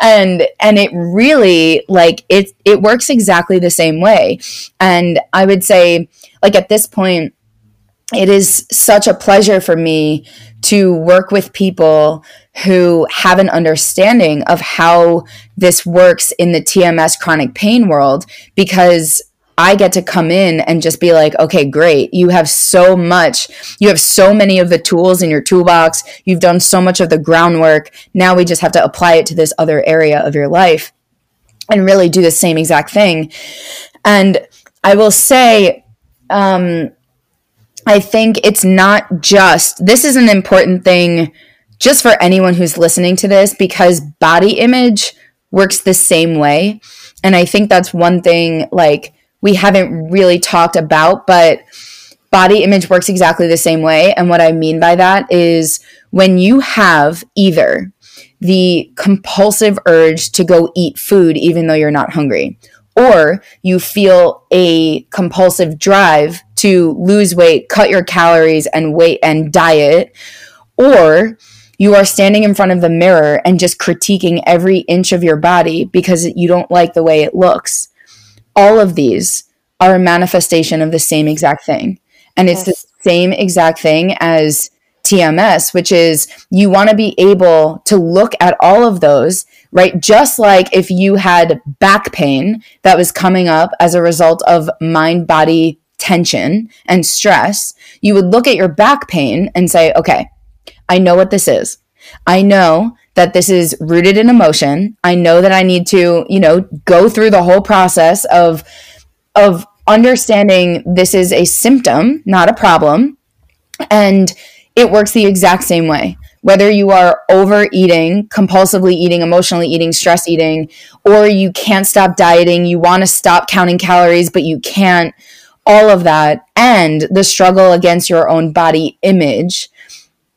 and and it really like it it works exactly the same way. And I would say, like at this point, it is such a pleasure for me to work with people who have an understanding of how this works in the TMS chronic pain world because I get to come in and just be like, okay, great. You have so much, you have so many of the tools in your toolbox. You've done so much of the groundwork. Now we just have to apply it to this other area of your life and really do the same exact thing. And I will say, um, I think it's not just, this is an important thing just for anyone who's listening to this because body image works the same way. And I think that's one thing like we haven't really talked about, but body image works exactly the same way. And what I mean by that is when you have either the compulsive urge to go eat food even though you're not hungry, or you feel a compulsive drive to lose weight, cut your calories and weight and diet, or you are standing in front of the mirror and just critiquing every inch of your body because you don't like the way it looks. All of these are a manifestation of the same exact thing. And it's yes. the same exact thing as TMS, which is you want to be able to look at all of those, right? Just like if you had back pain that was coming up as a result of mind body tension and stress, you would look at your back pain and say, okay, I know what this is. I know that this is rooted in emotion. I know that I need to, you know, go through the whole process of of understanding this is a symptom, not a problem. And it works the exact same way. Whether you are overeating, compulsively eating, emotionally eating, stress eating, or you can't stop dieting, you want to stop counting calories, but you can't, all of that, and the struggle against your own body image,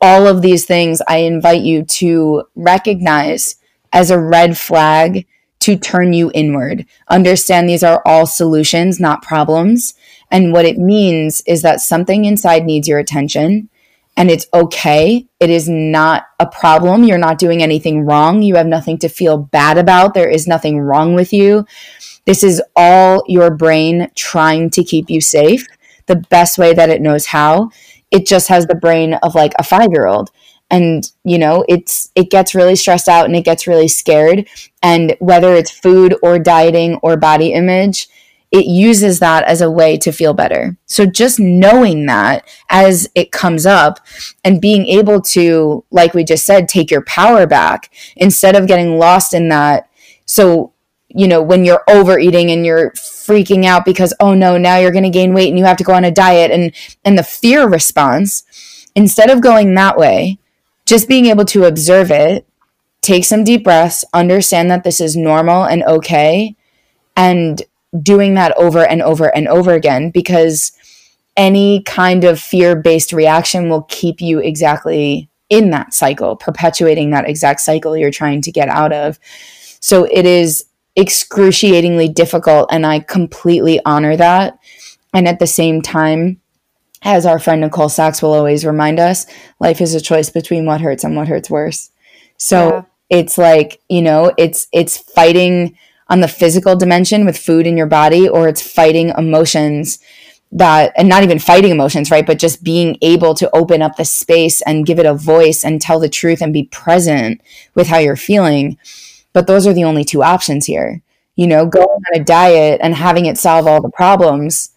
all of these things I invite you to recognize as a red flag to turn you inward. Understand these are all solutions, not problems. And what it means is that something inside needs your attention and it's okay. It is not a problem. You're not doing anything wrong. You have nothing to feel bad about. There is nothing wrong with you. This is all your brain trying to keep you safe the best way that it knows how. It just has the brain of like a five year old. And, you know, it's, it gets really stressed out and it gets really scared. And whether it's food or dieting or body image, it uses that as a way to feel better. So just knowing that as it comes up and being able to, like we just said, take your power back instead of getting lost in that. So, you know, when you're overeating and you're freaking out because, oh no, now you're going to gain weight and you have to go on a diet and, and the fear response, instead of going that way, just being able to observe it, take some deep breaths, understand that this is normal and okay, and doing that over and over and over again because any kind of fear based reaction will keep you exactly in that cycle, perpetuating that exact cycle you're trying to get out of. So it is excruciatingly difficult, and I completely honor that. And at the same time, as our friend Nicole Sachs will always remind us, life is a choice between what hurts and what hurts worse. So yeah. it's like, you know, it's it's fighting on the physical dimension with food in your body or it's fighting emotions that and not even fighting emotions right but just being able to open up the space and give it a voice and tell the truth and be present with how you're feeling but those are the only two options here you know going on a diet and having it solve all the problems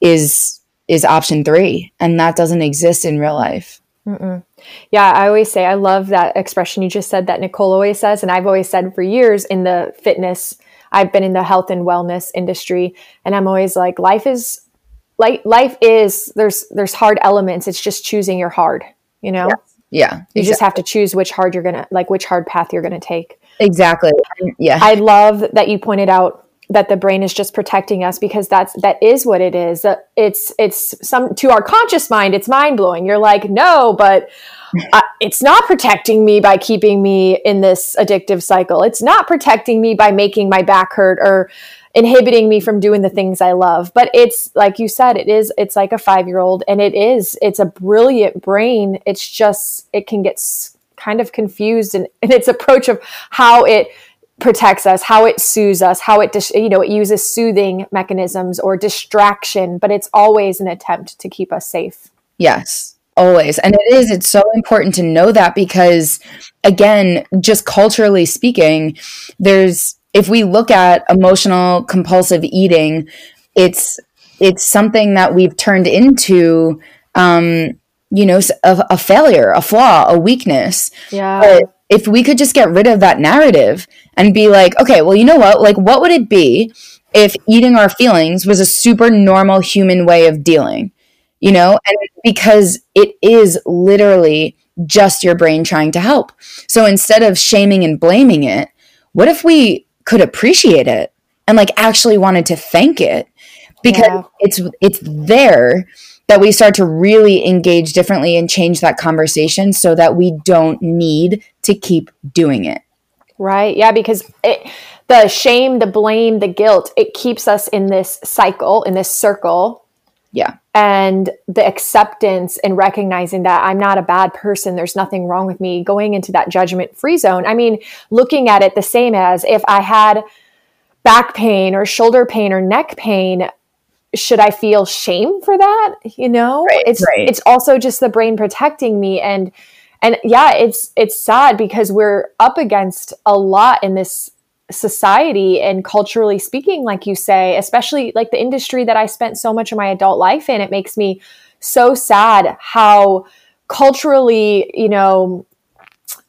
is is option 3 and that doesn't exist in real life Mm-mm. Yeah, I always say I love that expression you just said that Nicole always says, and I've always said for years in the fitness I've been in the health and wellness industry and I'm always like life is like life is there's there's hard elements. It's just choosing your hard, you know? Yeah. yeah you exactly. just have to choose which hard you're to like which hard path you're going to take. Exactly. Yeah. I love that you pointed out that the brain is just protecting us because that's that is what it is. It's it's some to our conscious mind it's mind blowing. You're like, "No, but uh, it's not protecting me by keeping me in this addictive cycle. It's not protecting me by making my back hurt or inhibiting me from doing the things I love. But it's like you said, it is, it's like a five year old and it is, it's a brilliant brain. It's just, it can get kind of confused in, in its approach of how it protects us, how it soothes us, how it, dis- you know, it uses soothing mechanisms or distraction, but it's always an attempt to keep us safe. Yes. Always. And it is, it's so important to know that because, again, just culturally speaking, there's, if we look at emotional compulsive eating, it's, it's something that we've turned into, um, you know, a, a failure, a flaw, a weakness. Yeah. But if we could just get rid of that narrative and be like, okay, well, you know what? Like, what would it be if eating our feelings was a super normal human way of dealing? you know, and because it is literally just your brain trying to help. So instead of shaming and blaming it, what if we could appreciate it and like actually wanted to thank it because yeah. it's it's there that we start to really engage differently and change that conversation so that we don't need to keep doing it. Right. Yeah, because it the shame, the blame, the guilt, it keeps us in this cycle, in this circle yeah. And the acceptance and recognizing that I'm not a bad person, there's nothing wrong with me, going into that judgment free zone. I mean, looking at it the same as if I had back pain or shoulder pain or neck pain, should I feel shame for that? You know, right, it's right. it's also just the brain protecting me and and yeah, it's it's sad because we're up against a lot in this society and culturally speaking, like you say, especially like the industry that I spent so much of my adult life in, it makes me so sad how culturally, you know,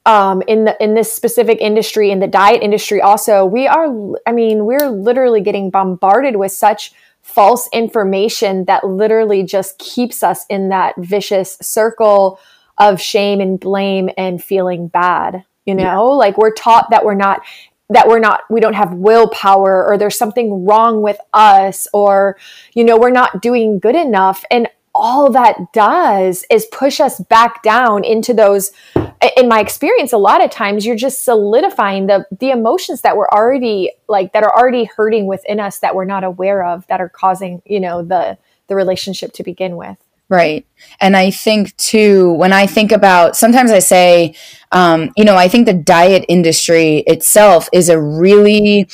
um, in the in this specific industry, in the diet industry, also, we are. I mean, we're literally getting bombarded with such false information that literally just keeps us in that vicious circle of shame and blame and feeling bad. You know, yeah. like we're taught that we're not that we're not we don't have willpower or there's something wrong with us or you know we're not doing good enough and all that does is push us back down into those in my experience a lot of times you're just solidifying the the emotions that were already like that are already hurting within us that we're not aware of that are causing you know the the relationship to begin with. Right. And I think too, when I think about, sometimes I say, um, you know, I think the diet industry itself is a really,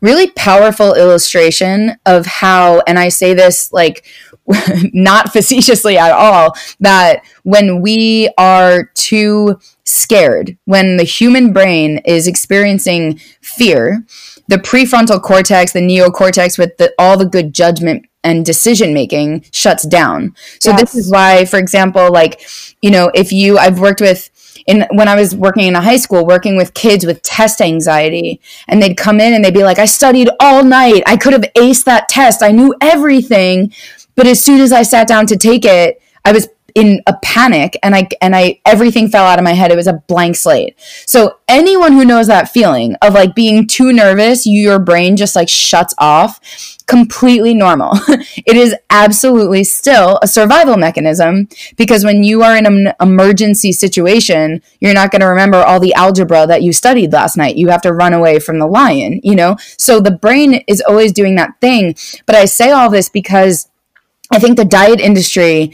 really powerful illustration of how, and I say this like <laughs> not facetiously at all, that when we are too scared, when the human brain is experiencing fear, the prefrontal cortex, the neocortex with the, all the good judgment and decision making shuts down. So yes. this is why, for example, like, you know, if you, I've worked with, in when I was working in a high school, working with kids with test anxiety, and they'd come in and they'd be like, I studied all night. I could have aced that test. I knew everything. But as soon as I sat down to take it, I was in a panic and I and I everything fell out of my head. It was a blank slate. So anyone who knows that feeling of like being too nervous, your brain just like shuts off, completely normal. <laughs> it is absolutely still a survival mechanism because when you are in an emergency situation, you're not going to remember all the algebra that you studied last night. You have to run away from the lion, you know? So the brain is always doing that thing. But I say all this because I think the diet industry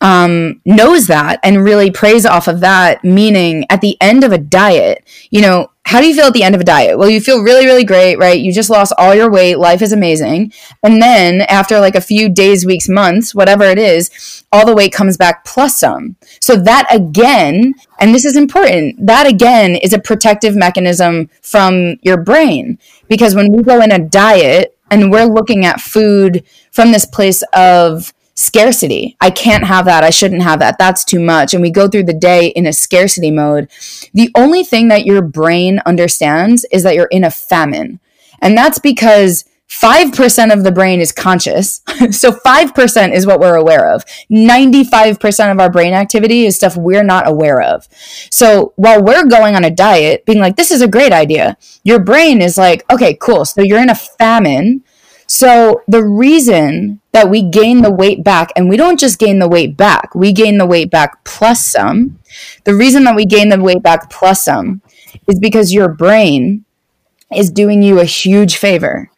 um, knows that and really preys off of that. Meaning, at the end of a diet, you know, how do you feel at the end of a diet? Well, you feel really, really great, right? You just lost all your weight. Life is amazing. And then after like a few days, weeks, months, whatever it is, all the weight comes back plus some. So that again, and this is important, that again is a protective mechanism from your brain. Because when we go in a diet and we're looking at food from this place of scarcity. I can't have that. I shouldn't have that. That's too much. And we go through the day in a scarcity mode. The only thing that your brain understands is that you're in a famine. And that's because 5% of the brain is conscious. <laughs> so 5% is what we're aware of. 95% of our brain activity is stuff we're not aware of. So while we're going on a diet, being like, this is a great idea, your brain is like, okay, cool. So you're in a famine. So the reason that we gain the weight back, and we don't just gain the weight back, we gain the weight back plus some. The reason that we gain the weight back plus some is because your brain is doing you a huge favor.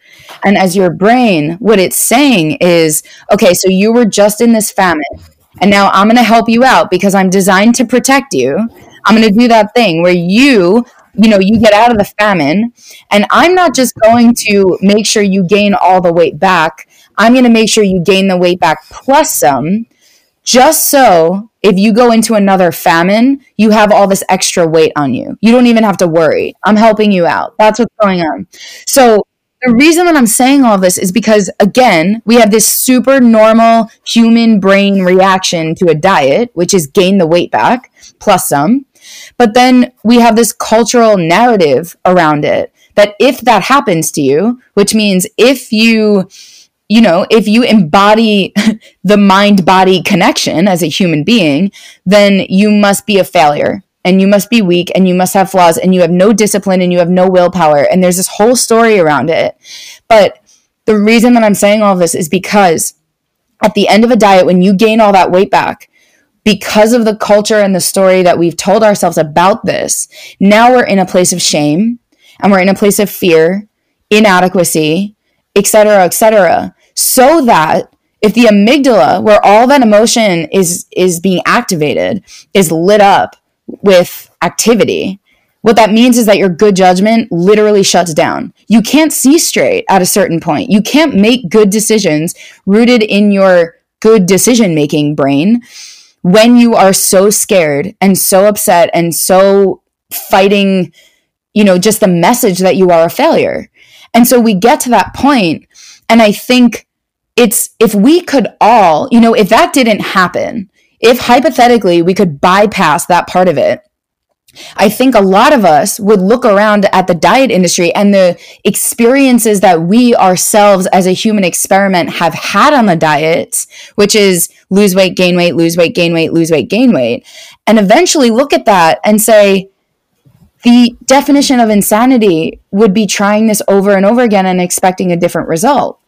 And as your brain, what it's saying is, okay, so you were just in this famine, and now I'm going to help you out because I'm designed to protect you. I'm going to do that thing where you you know you get out of the famine and i'm not just going to make sure you gain all the weight back. I'm going to make sure you gain the weight back plus some just so if you go into another famine you have all this extra weight on you. You don't even have to worry. I'm helping you out. That's what's going on. So the reason that I'm saying all this is because, again, we have this super normal human brain reaction to a diet, which is gain the weight back plus some. But then we have this cultural narrative around it that if that happens to you, which means if you, you know, if you embody <laughs> the mind body connection as a human being, then you must be a failure and you must be weak and you must have flaws and you have no discipline and you have no willpower. And there's this whole story around it. But the reason that I'm saying all this is because at the end of a diet, when you gain all that weight back, because of the culture and the story that we've told ourselves about this, now we're in a place of shame and we're in a place of fear, inadequacy, etc., etc. So that if the amygdala, where all that emotion is is being activated, is lit up with activity, what that means is that your good judgment literally shuts down. You can't see straight at a certain point. You can't make good decisions rooted in your good decision making brain when you are so scared and so upset and so fighting, you know, just the message that you are a failure. And so we get to that point, and I think it's if we could all, you know, if that didn't happen, if hypothetically we could bypass that part of it, I think a lot of us would look around at the diet industry and the experiences that we ourselves as a human experiment have had on the diets, which is lose weight, gain weight, lose weight, gain weight, lose weight, gain weight, and eventually look at that and say, the definition of insanity would be trying this over and over again and expecting a different result.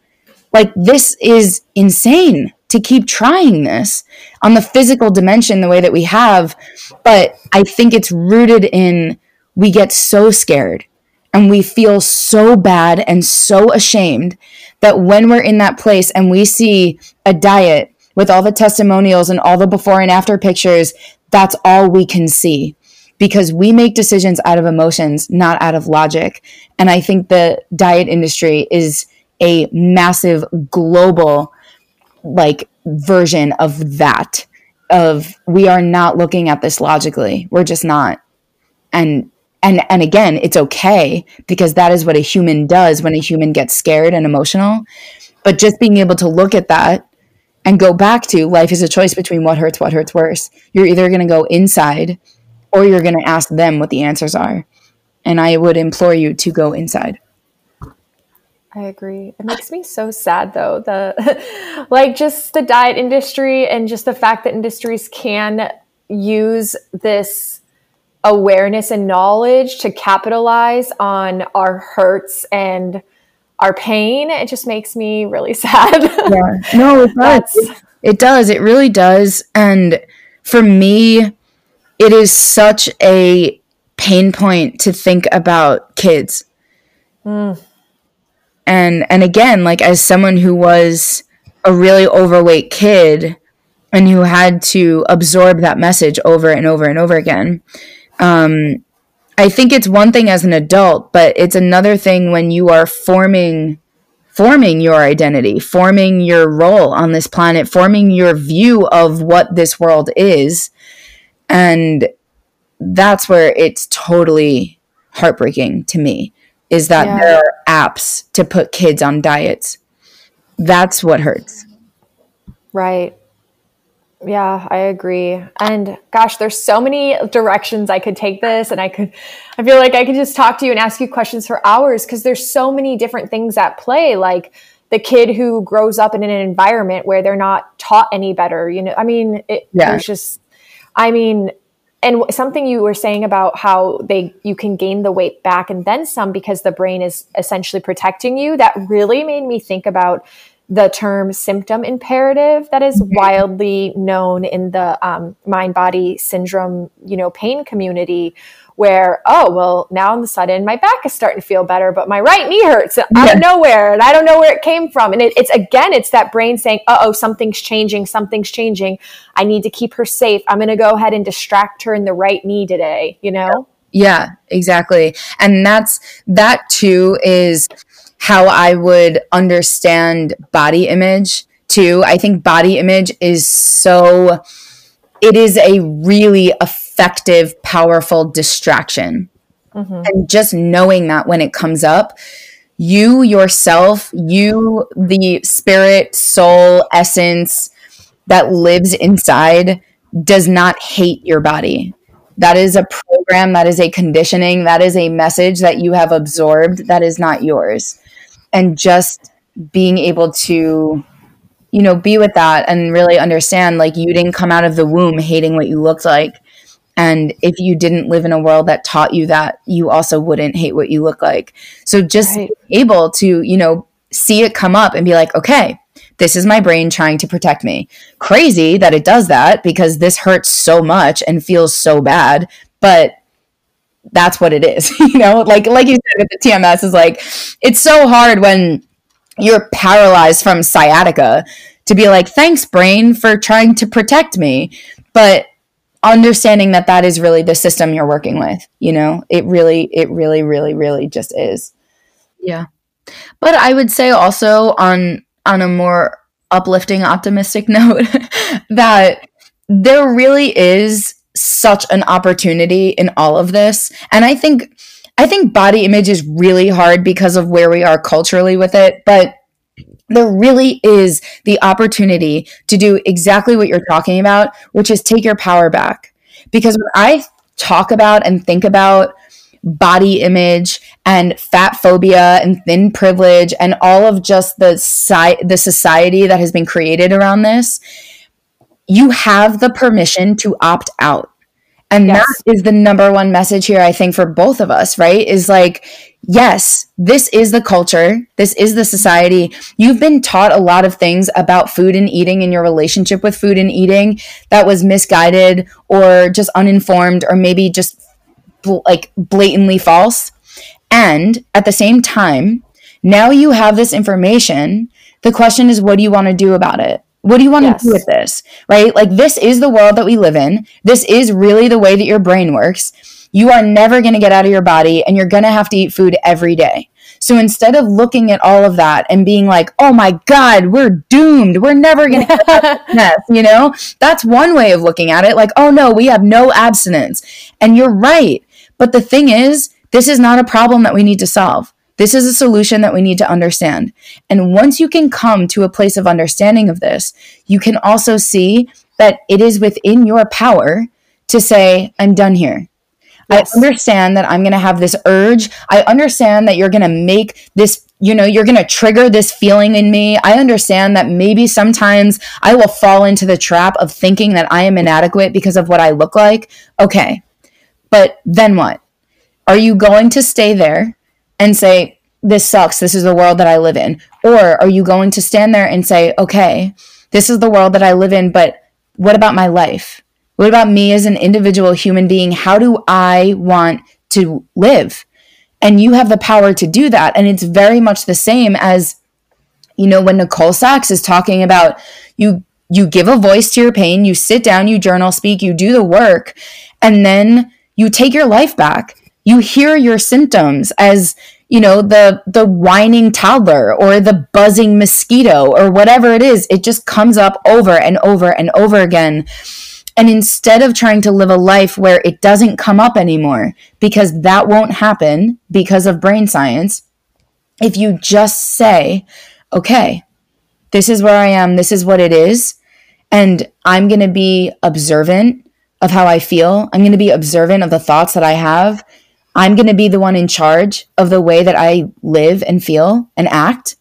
Like, this is insane to keep trying this on the physical dimension the way that we have. But I think it's rooted in we get so scared and we feel so bad and so ashamed that when we're in that place and we see a diet with all the testimonials and all the before and after pictures, that's all we can see because we make decisions out of emotions, not out of logic. And I think the diet industry is a massive global like version of that of we are not looking at this logically. We're just not. And and and again, it's okay because that is what a human does when a human gets scared and emotional. But just being able to look at that and go back to life is a choice between what hurts, what hurts worse. You're either going to go inside or you're going to ask them what the answers are. And I would implore you to go inside. I agree. It makes me so sad though. The <laughs> like just the diet industry and just the fact that industries can use this awareness and knowledge to capitalize on our hurts and our pain. It just makes me really <laughs> sad. yeah. No, it does. It, does. It really does. And for me, it is such a pain point to think about kids. Mm. And and again, like as someone who was a really overweight kid and who had to absorb that message over and over and over again. Um, I think it's one thing as an adult, but it's another thing when you are forming forming your identity, forming your role on this planet, forming your view of what this world is. And that's where it's totally heartbreaking to me is that yeah. there are apps to put kids on diets. That's what hurts. Right. Yeah, I agree. And gosh, there's so many directions I could take this and I could I feel like I could just talk to you and ask you questions for hours because there's so many different things at play like the kid who grows up in an environment where they're not taught any better, you know. I mean, it, yeah. there's just I mean, and something you were saying about how they you can gain the weight back and then some because the brain is essentially protecting you that really made me think about the term symptom imperative that is mm-hmm. wildly known in the um, mind body syndrome you know pain community where oh well now all of a sudden my back is starting to feel better but my right knee hurts out yeah. of nowhere and i don't know where it came from. And it, it's again it's that brain saying uh oh something's changing something's changing. I need to keep her safe. I'm going to go ahead and distract her in the right knee today you know? Yeah exactly. And that's that too is how I would understand body image too. I think body image is so, it is a really effective, powerful distraction. Mm-hmm. And just knowing that when it comes up, you yourself, you, the spirit, soul, essence that lives inside, does not hate your body. That is a program, that is a conditioning, that is a message that you have absorbed that is not yours and just being able to you know be with that and really understand like you didn't come out of the womb hating what you looked like and if you didn't live in a world that taught you that you also wouldn't hate what you look like. So just right. able to you know see it come up and be like okay this is my brain trying to protect me. Crazy that it does that because this hurts so much and feels so bad but that's what it is <laughs> you know? Like like you said with the tms is like it's so hard when you're paralyzed from sciatica to be like thanks brain for trying to protect me. But understanding that that is really the system you're working with you know? It really it really really really just is. Yeah. But i would say also on on a more uplifting optimistic <laughs> note that there really is such an opportunity in all of this. And I think I think body image is really hard because of where we are culturally with it, but there really is the opportunity to do exactly what you're talking about, which is take your power back. Because when I talk about and think about body image and fat phobia and thin privilege and all of just the si- the society that has been created around this, you have the permission to opt out. And yes. that is the number one message here, I think, for both of us, right? Is like, yes, this is the culture. This is the society. You've been taught a lot of things about food and eating and your relationship with food and eating that was misguided or just uninformed or maybe just bl- like blatantly false. And at the same time, Now you have this information. The question is, what do you want to do about it? What do you want yes. to do with this? Right? Like, this is the world that we live in. This is really the way that your brain works. You are never going to get out of your body and you're going to have to eat food every day. So instead of looking at all of that and being like, oh my God, we're doomed. We're never going to get <laughs> this mess, you know? That's one way of looking at it. Like, oh no, we have no abstinence. And you're right. But the thing is, this is not a problem that we need to solve. This is a solution that we need to understand. And once you can come to a place of understanding of this, you can also see that it is within your power to say, I'm done here. Yes. I understand that I'm going to have this urge. I understand that you're going to make this, you know, you're going to trigger this feeling in me. I understand that maybe sometimes I will fall into the trap of thinking that I am inadequate because of what I look like. Okay. But then what? Are you going to stay there and say, this sucks. This is the world that I live in? Or are you going to stand there and say, okay, this is the world that I live in, but what about my life? What about me as an individual human being? How do I want to live? And you have the power to do that. And it's very much the same as, you know, when Nicole Sachs is talking about you you give a voice to your pain, you sit down, you journal speak, you do the work, and then you take your life back. You hear your symptoms as you know the the whining toddler or the buzzing mosquito or whatever it is it just comes up over and over and over again and instead of trying to live a life where it doesn't come up anymore, because that won't happen because of brain science, if you just say, okay, this is where I am, this is what it is, and I'm going to be observant of how I feel, I'm going to be observant of the thoughts that I have, I'm going to be the one in charge of the way that I live and feel and act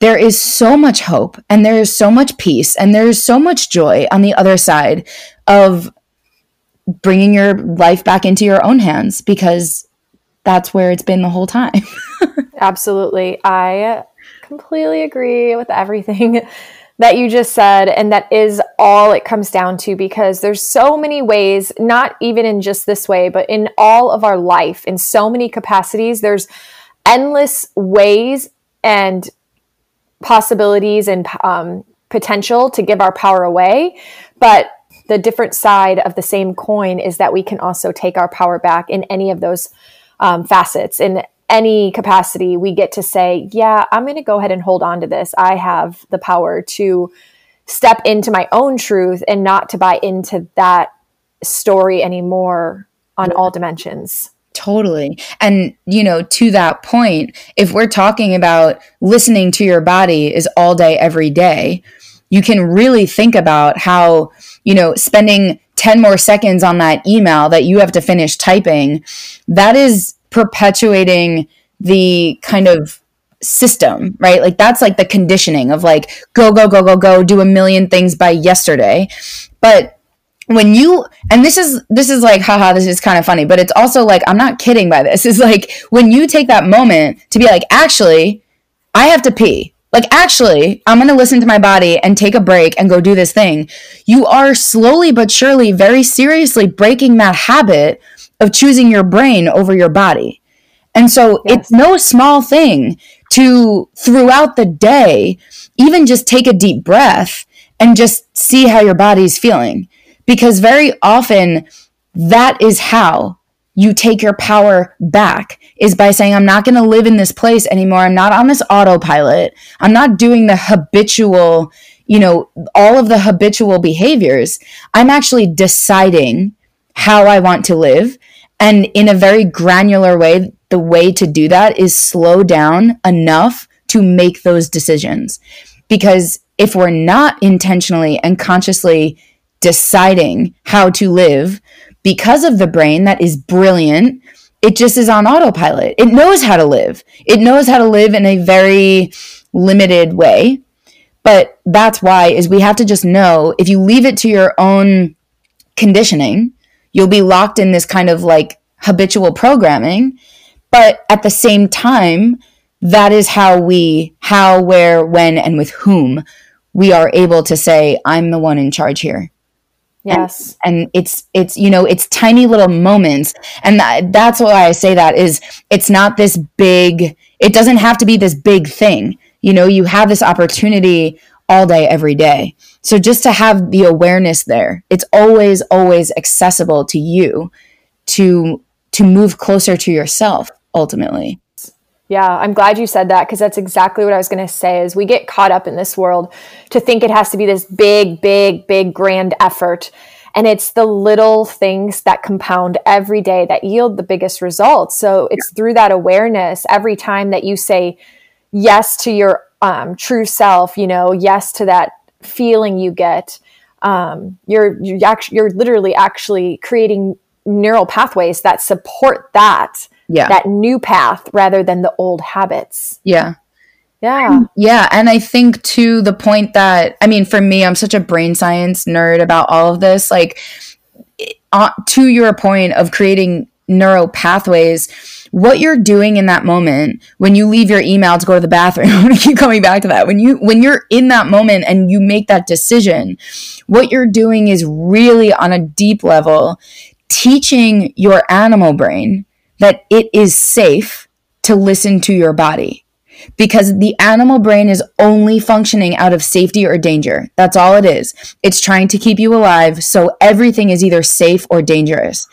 there is so much hope and there is so much peace and there is so much joy on the other side of bringing your life back into your own hands because that's where it's been the whole time. <laughs> Absolutely. I completely agree with everything <laughs> that you just said and that is all it comes down to because there's so many ways not even in just this way but in all of our life in so many capacities there's endless ways and possibilities and um, potential to give our power away. But the different side of the same coin is that we can also take our power back in any of those um, facets. In any capacity, we get to say, Yeah, I'm going to go ahead and hold on to this. I have the power to step into my own truth and not to buy into that story anymore on all dimensions. Totally. And, you know, to that point, if we're talking about listening to your body is all day, every day, you can really think about how, you know, spending 10 more seconds on that email that you have to finish typing, that is perpetuating the kind of system, right? Like that's like the conditioning of like, go, go, go, go, go, do a million things by yesterday. But when you and this is this is like haha this is kind of funny but it's also like i'm not kidding by this. <laughs> Is like when you take that moment to be like actually i have to pee. Like actually i'm going to listen to my body and take a break and go do this thing. You are slowly but surely very seriously breaking that habit of choosing your brain over your body. And so yes. it's no small thing to throughout the day even just take a deep breath and just see how your body's feeling because very often that is how you take your power back is by saying, I'm not going to live in this place anymore. I'm not on this autopilot. I'm not doing the habitual, you know, all of the habitual behaviors. I'm actually deciding how I want to live. And in a very granular way, the way to do that is slow down enough to make those decisions. Because if we're not intentionally and consciously deciding how to live because of the brain that is brilliant. It just is on autopilot. It knows how to live. It knows how to live in a very limited way. But that's why is we have to just know if you leave it to your own conditioning, you'll be locked in this kind of like habitual programming. But at the same time, that is how we, how, where, when, and with whom we are able to say, I'm the one in charge here. Yes. And, and, it's it's you know it's tiny little moments and that, that's why I say that is it's not this big It doesn't have to be this big thing. You know, you have this opportunity all day, every day. So just to have the awareness there, it's always, always accessible to you to to move closer to yourself ultimately. Yeah, I'm glad you said that because that's exactly what I was going to say is we get caught up in this world to think it has to be this big big big grand effort and it's the little things that compound every day that yield the biggest results. So it's through that awareness every time that you say yes to your um, true self, you know, yes to that feeling you get. Um, you're you're actually you're literally actually creating neural pathways that support that yeah that new path rather than the old habits. Yeah. Yeah. Yeah. And I think to the point that, I mean, for me, I'm such a brain science nerd about all of this. Like, uh, to your point of creating neuro pathways, what you're doing in that moment when you leave your email to go to the bathroom, <laughs> I'm gonna keep coming back to that. When you when you're in that moment and you make that decision, what you're doing is really on a deep level teaching your animal brain that it is safe to listen to your body because the animal brain is only functioning out of safety or danger. That's all it is. It's trying to keep you alive. So everything is either safe or dangerous.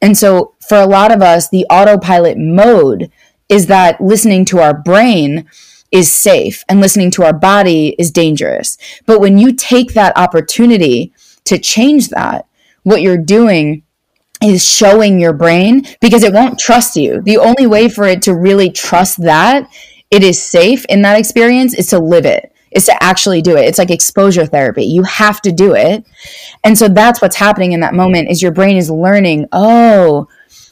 And so for a lot of us, the autopilot mode is that listening to our brain is safe and listening to our body is dangerous. But when you take that opportunity to change that, what you're doing is showing your brain because it won't trust you. The only way for it to really trust that it is safe in that experience is to live it is to actually do it. It's like exposure therapy. You have to do it. And so that's what's happening in that moment is your brain is learning oh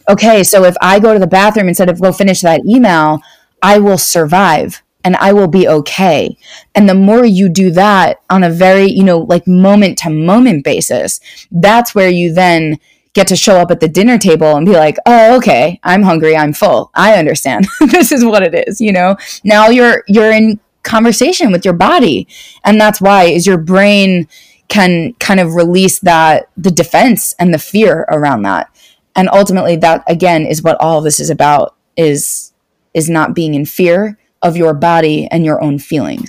okay so if i go to the bathroom instead of go finish that email i will survive and i will be okay. And the more you do that on a very you know like moment to moment basis that's where you then get to show up at the dinner table and be like, "Oh, okay, I'm hungry, I'm full. I understand. <laughs> this is what it is." You know. Now you're you're in conversation with your body, and that's why is your brain can kind of release that the defense and the fear around that. And ultimately that again is what all this is about is is not being in fear of your body and your own feelings.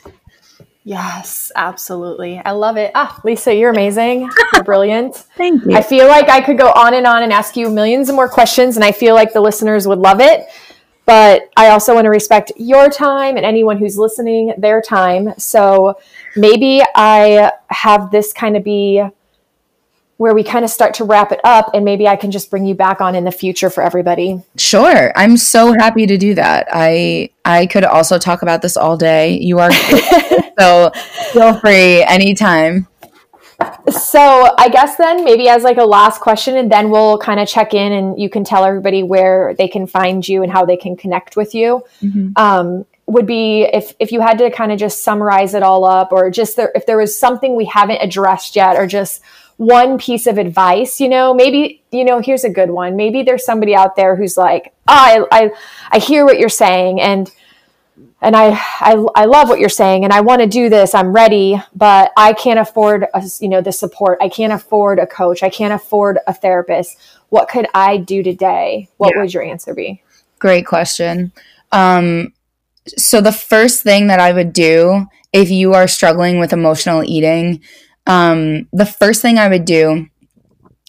Yes, absolutely. I love it. Ah, Lisa, you're amazing. You're brilliant. <laughs> Thank you. I feel like I could go on and on and ask you millions of more questions, and I feel like the listeners would love it. But I also want to respect your time and anyone who's listening their time. So maybe I have this kind of be where we kind of start to wrap it up and maybe I can just bring you back on in the future for everybody. Sure. I'm so happy to do that. I I could also talk about this all day. You are <laughs> <laughs> so feel free anytime. So, I guess then maybe as like a last question and then we'll kind of check in and you can tell everybody where they can find you and how they can connect with you. Mm-hmm. Um, would be if if you had to kind of just summarize it all up or just there, if there was something we haven't addressed yet or just one piece of advice, you know, maybe, you know, here's a good one. Maybe there's somebody out there who's like, oh, I, I, I hear what you're saying and, and I, I, I love what you're saying and I want to do this. I'm ready, but I can't afford, a, you know, the support. I can't afford a coach. I can't afford a therapist. What could I do today? What yeah. would your answer be? Great question. Um, so the first thing that I would do if you are struggling with emotional eating um, the first thing I would do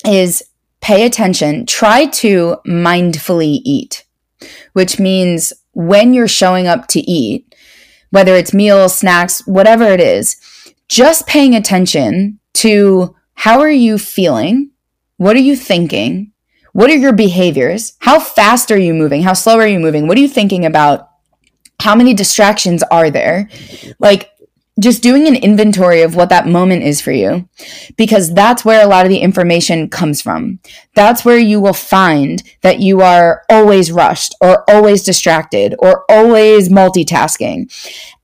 is pay attention, try to mindfully eat, which means when you're showing up to eat, whether it's meals, snacks, whatever it is, just paying attention to how are you feeling? What are you thinking? What are your behaviors? How fast are you moving? How slow are you moving? What are you thinking about? How many distractions are there? Like, just doing an inventory of what that moment is for you, because that's where a lot of the information comes from. That's where you will find that you are always rushed or always distracted or always multitasking.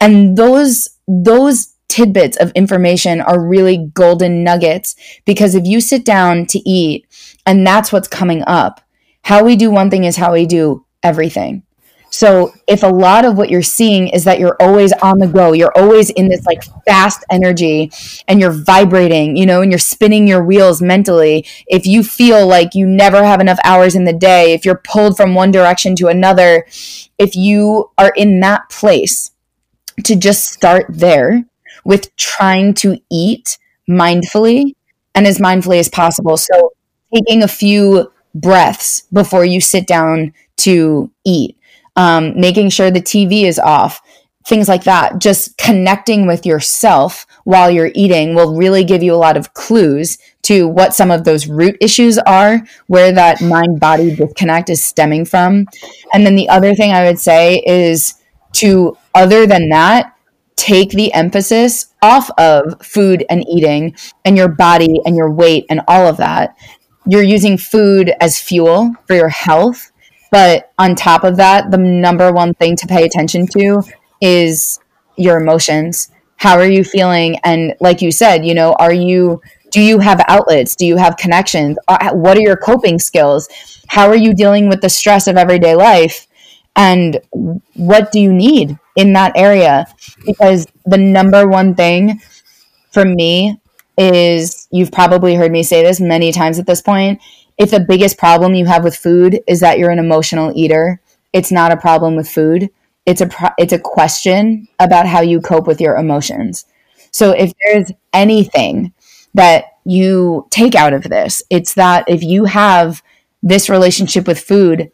And those, those tidbits of information are really golden nuggets because if you sit down to eat and that's what's coming up, how we do one thing is how we do everything. So if a lot of what you're seeing is that you're always on the go, you're always in this like fast energy and you're vibrating, you know, and you're spinning your wheels mentally. If you feel like you never have enough hours in the day, if you're pulled from one direction to another, if you are in that place, to just start there with trying to eat mindfully and as mindfully as possible. So taking a few breaths before you sit down to eat um, making sure the TV is off, things like that. Just connecting with yourself while you're eating will really give you a lot of clues to what some of those root issues are, where that mind body disconnect is stemming from. And then the other thing I would say is to, other than that, take the emphasis off of food and eating and your body and your weight and all of that. You're using food as fuel for your health but on top of that, the number one thing to pay attention to is your emotions. How are you feeling? And like you said, you know, are you do you have outlets? Do you have connections? Uh, what are your coping skills? How are you dealing with the stress of everyday life? And what do you need in that area? Because the number one thing for me is you've probably heard me say this many times at this point if the biggest problem you have with food is that you're an emotional eater, it's not a problem with food. It's a pro- it's a question about how you cope with your emotions. So if there's anything that you take out of this, it's that if you have this relationship with food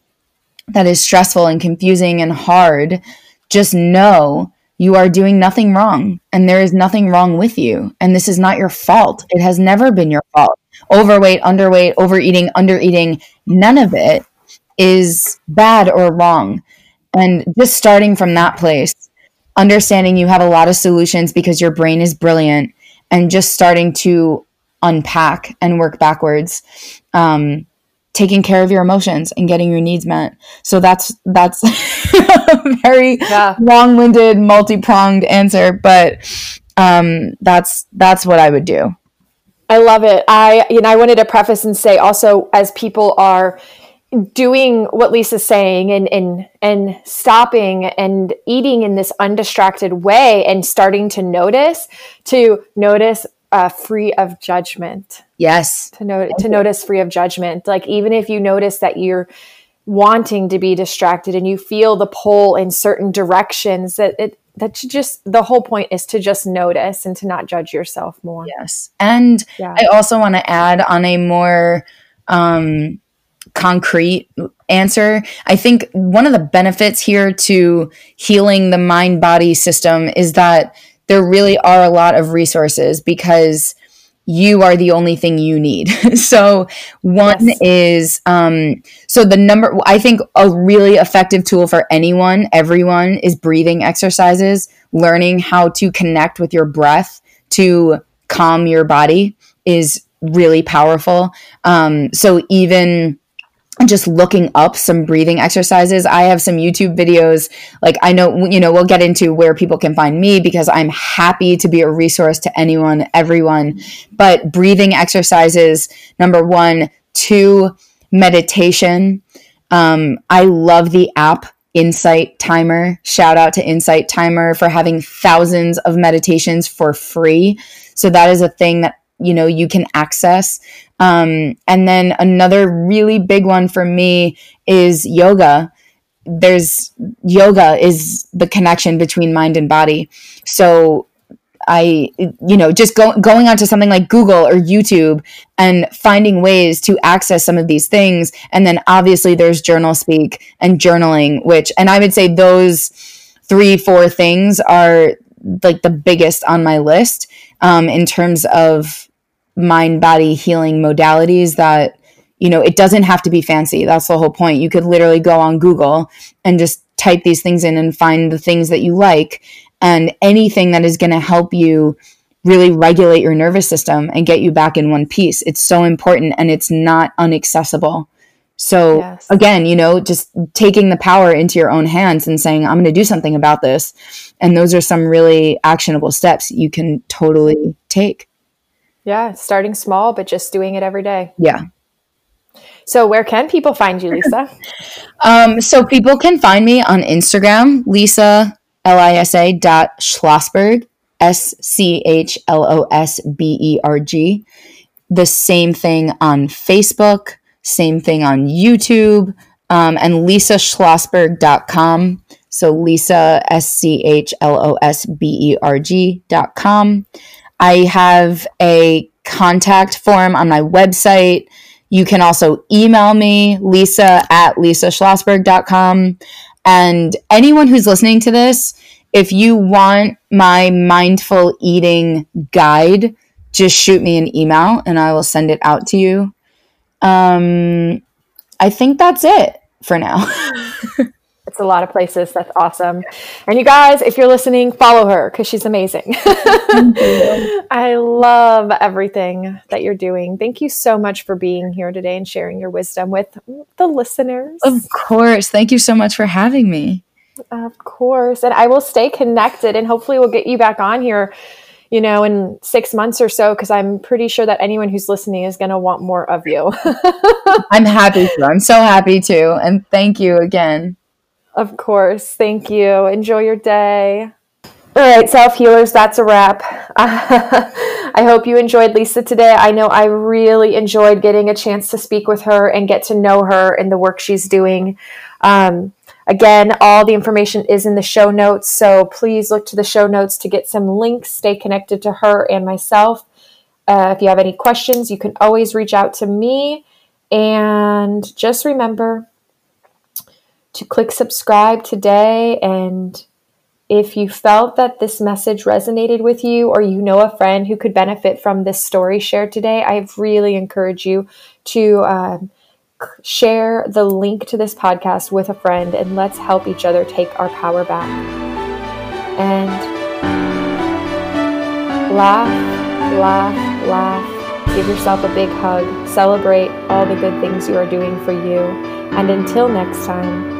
that is stressful and confusing and hard, just know you are doing nothing wrong and there is nothing wrong with you. And this is not your fault. It has never been your fault overweight, underweight, overeating, undereating, none of it is bad or wrong. And just starting from that place, understanding you have a lot of solutions because your brain is brilliant, and just starting to unpack and work backwards. Um, taking care of your emotions and getting your needs met. So that's that's <laughs> a very yeah. long-winded, multi-pronged answer, but um, that's that's what I would do. I love it. I you know I wanted to preface and say also as people are doing what Lisa's saying and and and stopping and eating in this undistracted way and starting to notice to notice uh, free of judgment. Yes. To to notice free of judgment. Like even if you notice that you're wanting to be distracted and you feel the pull in certain directions that it that you just the whole point is to just notice and to not judge yourself more. Yes. And yeah. i also want to add on a more um, concrete answer. I think one of the benefits here to healing the mind body system is that there really are a lot of resources because you are the only thing you need. <laughs> so one yes. is um, so the number I think a really effective tool for anyone, everyone is breathing exercises, learning how to connect with your breath to calm your body is really powerful. Um, so even just looking up some breathing exercises. I have some YouTube videos. Like I know, you know, we'll get into where people can find me because I'm happy to be a resource to anyone, everyone. But breathing exercises, number one, two, meditation. Um, I love the app Insight Timer. Shout out to Insight Timer for having thousands of meditations for free. So that is a thing that you know you can access um, and then another really big one for me is yoga there's yoga is the connection between mind and body so I, you know, just go, going onto something like Google or YouTube and finding ways to access some of these things. And then obviously there's journal speak and journaling, which, and I would say those three, four things are like the biggest on my list um, in terms of mind body healing modalities that you know it doesn't have to be fancy. That's the whole point. You could literally go on google and just type these things in and find the things that you like. And anything that is going to help you really regulate your nervous system and get you back in one piece. It's so important and it's not unaccessible. So yes. again you know just taking the power into your own hands and saying i'm going to do something about this. And those are some really actionable steps you can totally take yeah, starting small, but just doing it every day. Yeah. So, where can people find you, Lisa? <laughs> um, so, people can find me on Instagram, Lisa, L I S A dot Schlosberg, S C H L O S B E R G. The same thing on Facebook, same thing on YouTube, um, and lisaschlosberg.com. So, Lisa, S C H L O S B E R G.com. I have a contact form on my website. You can also email me, lisa at lisaschlosberg.com. And anyone who's listening to this, if you want my mindful eating guide, just shoot me an email and I will send it out to you. Um, I think that's it for now. <laughs> It's a lot of places. That's awesome. And you guys, if you're listening, follow her because she's amazing. <laughs> I love everything that you're doing. Thank you so much for being here today and sharing your wisdom with the listeners. Of course. Thank you so much for having me. Of course. And I will stay connected and hopefully we'll get you back on here, you know, in six months or so, because I'm pretty sure that anyone who's listening is going to want more of you. <laughs> I'm happy to. I'm so happy to. And thank you again. Of course. Thank you. Enjoy your day. All right, self healers, that's a wrap. <laughs> I hope you enjoyed Lisa today. I know I really enjoyed getting a chance to speak with her and get to know her and the work she's doing. Um, again, all the information is in the show notes, so please look to the show notes to get some links. Stay connected to her and myself. Uh, if you have any questions, you can always reach out to me. And just remember, to click subscribe today. And if you felt that this message resonated with you or you know a friend who could benefit from this story shared today, I really encourage you to um, share the link to this podcast with a friend and let's help each other take our power back. And laugh, laugh, laugh. Give yourself a big hug. Celebrate all the good things you are doing for you. And until next time,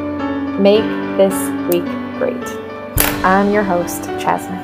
Make this week great. I'm your host, Chasna.